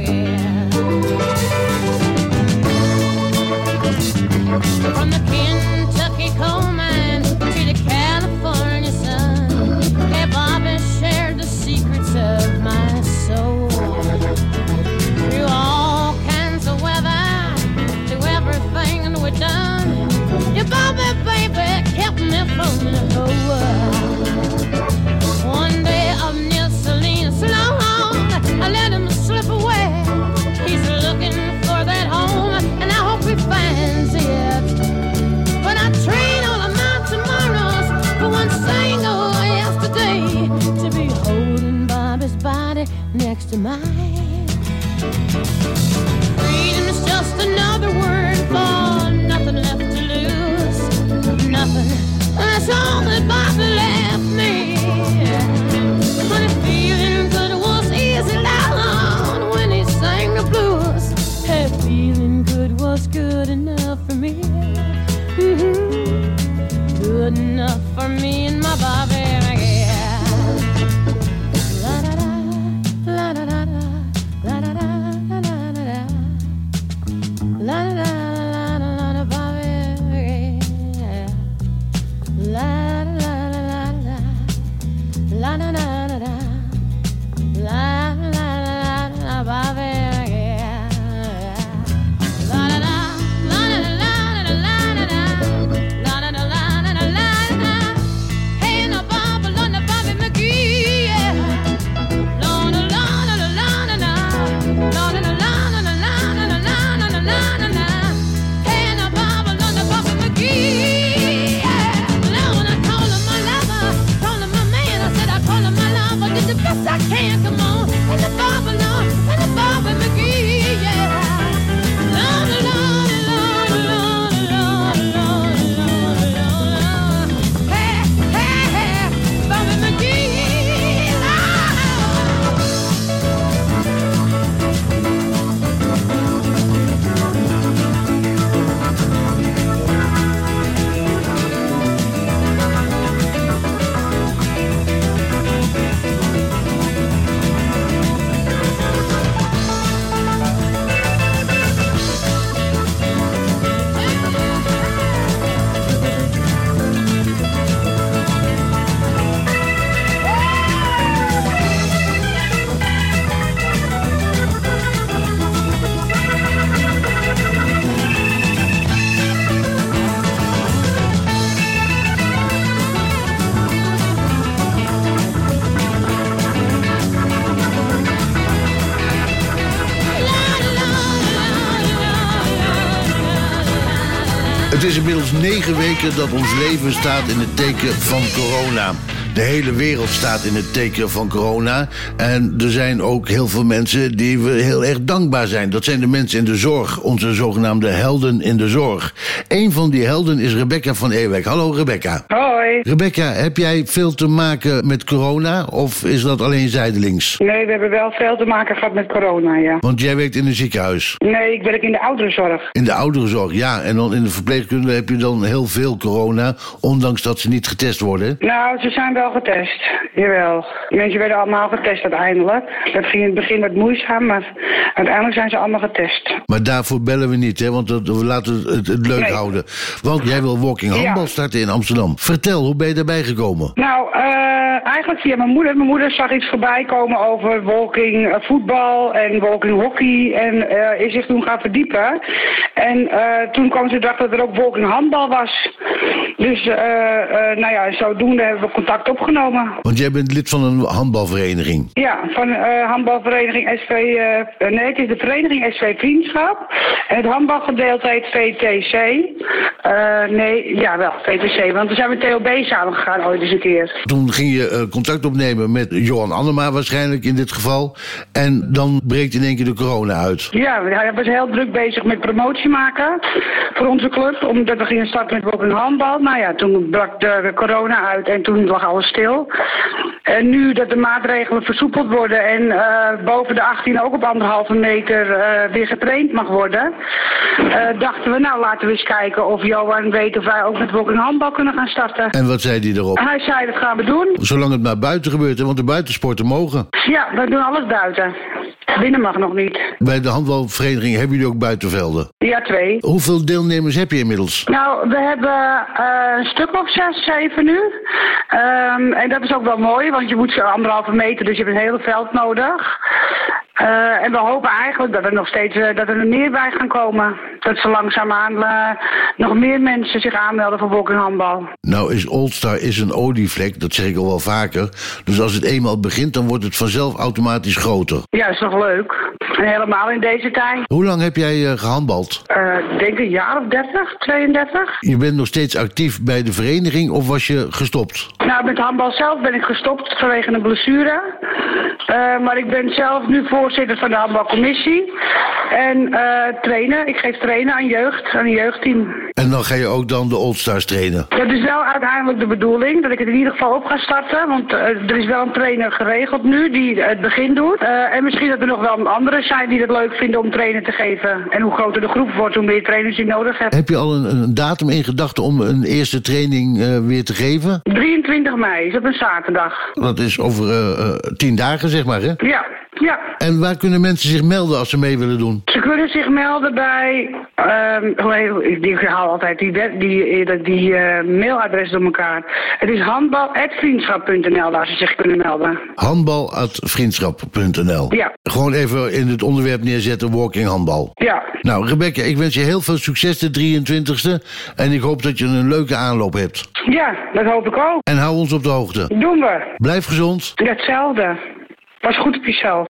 Het is inmiddels negen weken dat ons leven staat in het teken van corona. De hele wereld staat in het teken van corona. En er zijn ook heel veel mensen die we heel erg dankbaar zijn. Dat zijn de mensen in de zorg, onze zogenaamde helden in de zorg. Een van die helden is Rebecca van Ewijk. Hallo Rebecca. Hoi. Rebecca, heb jij veel te maken met corona of is dat alleen zijdelings? Nee, we hebben wel veel te maken gehad met corona, ja. Want jij werkt in een ziekenhuis. Nee, ik werk in de ouderenzorg. In de ouderenzorg, ja. En dan in de verpleegkunde heb je dan heel veel corona, ondanks dat ze niet getest worden. Nou, ze zijn wel getest. Jawel. Mensen werden allemaal getest uiteindelijk. Dat ging in het begin wat moeizaam, maar uiteindelijk zijn ze allemaal getest. Maar daarvoor bellen we niet, hè? want dat, we laten het, het leuk Nee. houden. Want jij wil walking Ja. handbal starten in Amsterdam. Vertel, hoe ben je daarbij gekomen? Nou, eh, eigenlijk via mijn moeder. Mijn moeder zag iets voorbij komen over walking eh, voetbal en walking hockey. En eh, is zich toen gaan verdiepen. En toen kwam ze erachter dat er ook walking handbal was. Dus, nou ja, zodoende hebben we contact opgenomen. Want jij bent lid van een handbalvereniging. Ja, van eh handbalvereniging SV... eh, nee, het is de vereniging SV Vriendschap. En het handbalgedeelte heet VTC. Eh, nee, ja wel, VTC. Want we zijn met TOB samengegaan ooit eens een keer. Toen ging je contact opnemen met Johan Annema waarschijnlijk in dit geval. En dan breekt in één keer de corona uit. Ja, hij was heel druk bezig met promotie maken voor onze club. Omdat we gingen starten met walking handbal. Nou ja, toen brak de corona uit en toen lag alles stil. En nu dat de maatregelen versoepeld worden en eh, boven de 18 ook op anderhalve meter eh, weer getraind mag worden. eh, dachten we, nou laten we eens kijken of Johan weet of wij ook met walking handbal kunnen gaan starten. En wat zei die erop? Hij zei, dat gaan we doen. Zolang het maar buiten gebeurt, hè, want de buitensporten mogen. Ja, we doen alles buiten. Binnen mag nog niet. Bij de handbalvereniging hebben jullie ook buitenvelden. Ja, twee. Hoeveel deelnemers heb je inmiddels? Nou, we hebben een stuk of zes, zeven nu. Ehm, en dat is ook wel mooi, want je moet zo anderhalve meter, dus je hebt een hele veld nodig. Eh, en we hopen eigenlijk dat er nog steeds eh, dat er meer bij gaan komen. Dat ze langzaamaan eh, nog meer mensen zich aanmelden voor walking handbal. Nou is Oldstar is een olievlek, dat zeg ik al wel vaker. Dus als het eenmaal begint, dan wordt het vanzelf automatisch groter. Ja, is toch leuk. En helemaal in deze tijd. Hoe lang heb jij eh, gehandbald? Eh, Ik denk een jaar of 30, 32. Je bent nog steeds actief bij de vereniging of was je gestopt? Nou, met handbal zelf ben ik gestopt vanwege een blessure. Eh, maar ik ben zelf nu voorzitter van de handbalcommissie. En eh trainen. Ik geef trainen aan jeugd, aan een jeugdteam. En dan ga je ook dan de Oldstars trainen. Dat is wel uiteindelijk de bedoeling, dat ik het in ieder geval op ga starten. Want eh, er is wel een trainer geregeld nu die het begin doet. En misschien dat er nog wel anderen zijn die het leuk vinden om trainen te geven. En hoe groter de groep wordt, hoe meer trainers je nodig hebt. Heb je al een, een datum in gedachten om een eerste training weer te geven? 23 mei is op een zaterdag. Dat is over eh, tien dagen, zeg maar, hè? Ja, ja. En waar kunnen mensen zich melden als ze mee willen doen? Ze kunnen zich melden bij, hoe heet- ik haal altijd die, web- die, die, die eh, mailadres door elkaar. Het is handbal.vriendschap.nl waar ze zich kunnen melden. Handbal.vriendschap.nl Ja. Gewoon even in het onderwerp neerzetten, walking handbal. Ja. Nou, Rebecca, ik wens je heel veel succes de 23e. En ik hoop dat je een leuke aanloop hebt. Ja, dat hoop ik ook. En hou ons op de hoogte. Doen we. Blijf gezond. Hetzelfde. Pas goed op jezelf.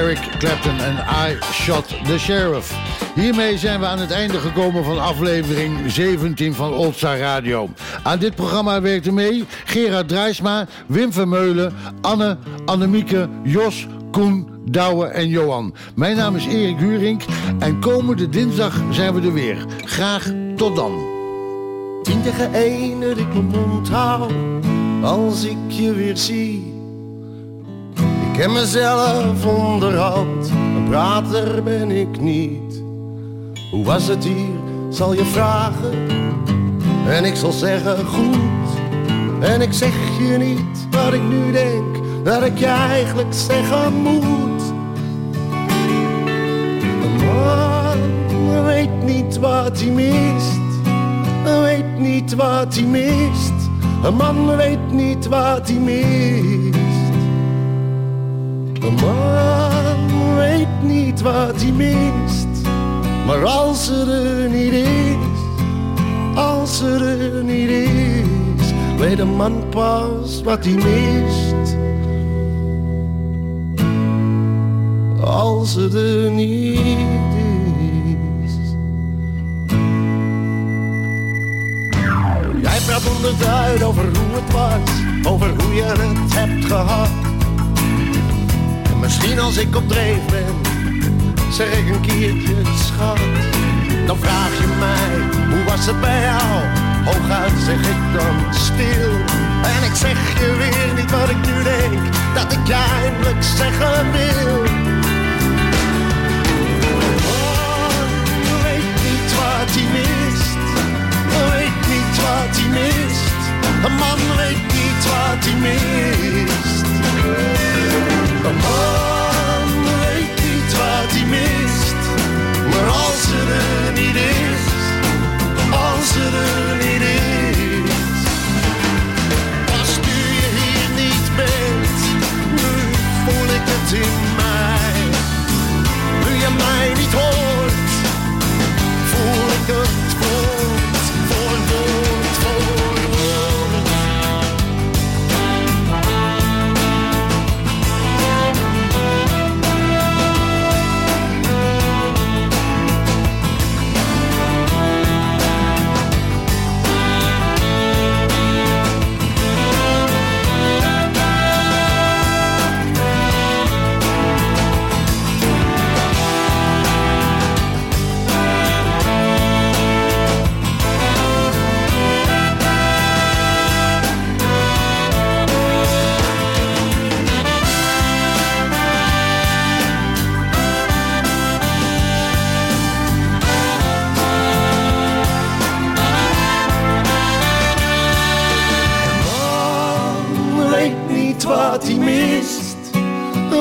Eric Clapton en I Shot the Sheriff. Hiermee zijn we aan het einde gekomen van aflevering 17 van Oldstar Radio. Aan dit programma werkten mee Gerard Drijsma, Wim Vermeulen, Anne, Annemieke, Jos, Koen, Douwe en Johan. Mijn naam is Erik Hurink en komende dinsdag zijn we er weer. Graag tot dan. Tien tegen één ik mijn mond hou als ik je weer zie. Ik heb mezelf onderhand, een prater ben ik niet. Hoe was het hier, zal je vragen. En ik zal zeggen goed. En ik zeg je niet wat ik nu denk, dat ik je eigenlijk zeggen moet. Een man weet niet wat hij mist. Weet niet wat hij mist. Een man weet niet wat hij mist. Een man weet niet wat hij mist. Maar als er er niet is, als er er niet is, weet een man pas wat hij mist. Als er er niet is. Jij praat onderduid over hoe het was, over hoe je het hebt gehad. En misschien als ik op dreef ben, zeg ik een keertje schat. Dan vraag je mij, hoe was het bij jou? Hooguit zeg ik dan stil. En ik zeg je weer niet wat ik nu denk, dat ik je eindelijk zeggen wil. Oh, weet niet wat hij mist, weet niet wat hij mist. Een man weet niet wat hij mist. Een man weet niet wat hij mist. Maar als er er niet is, als er er niet is. Als nu je hier niet bent, nu voel ik het in mij. Nu je mij niet hoort, wat hij mist.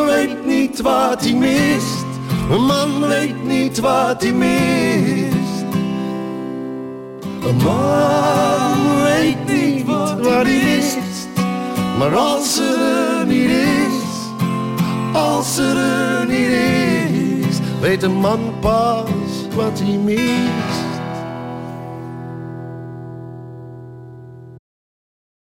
Weet niet wat hij mist. Een man weet niet wat hij mist. Een man weet niet wat hij mist. Maar als er niet is, als er niet is, weet een man pas wat hij mist.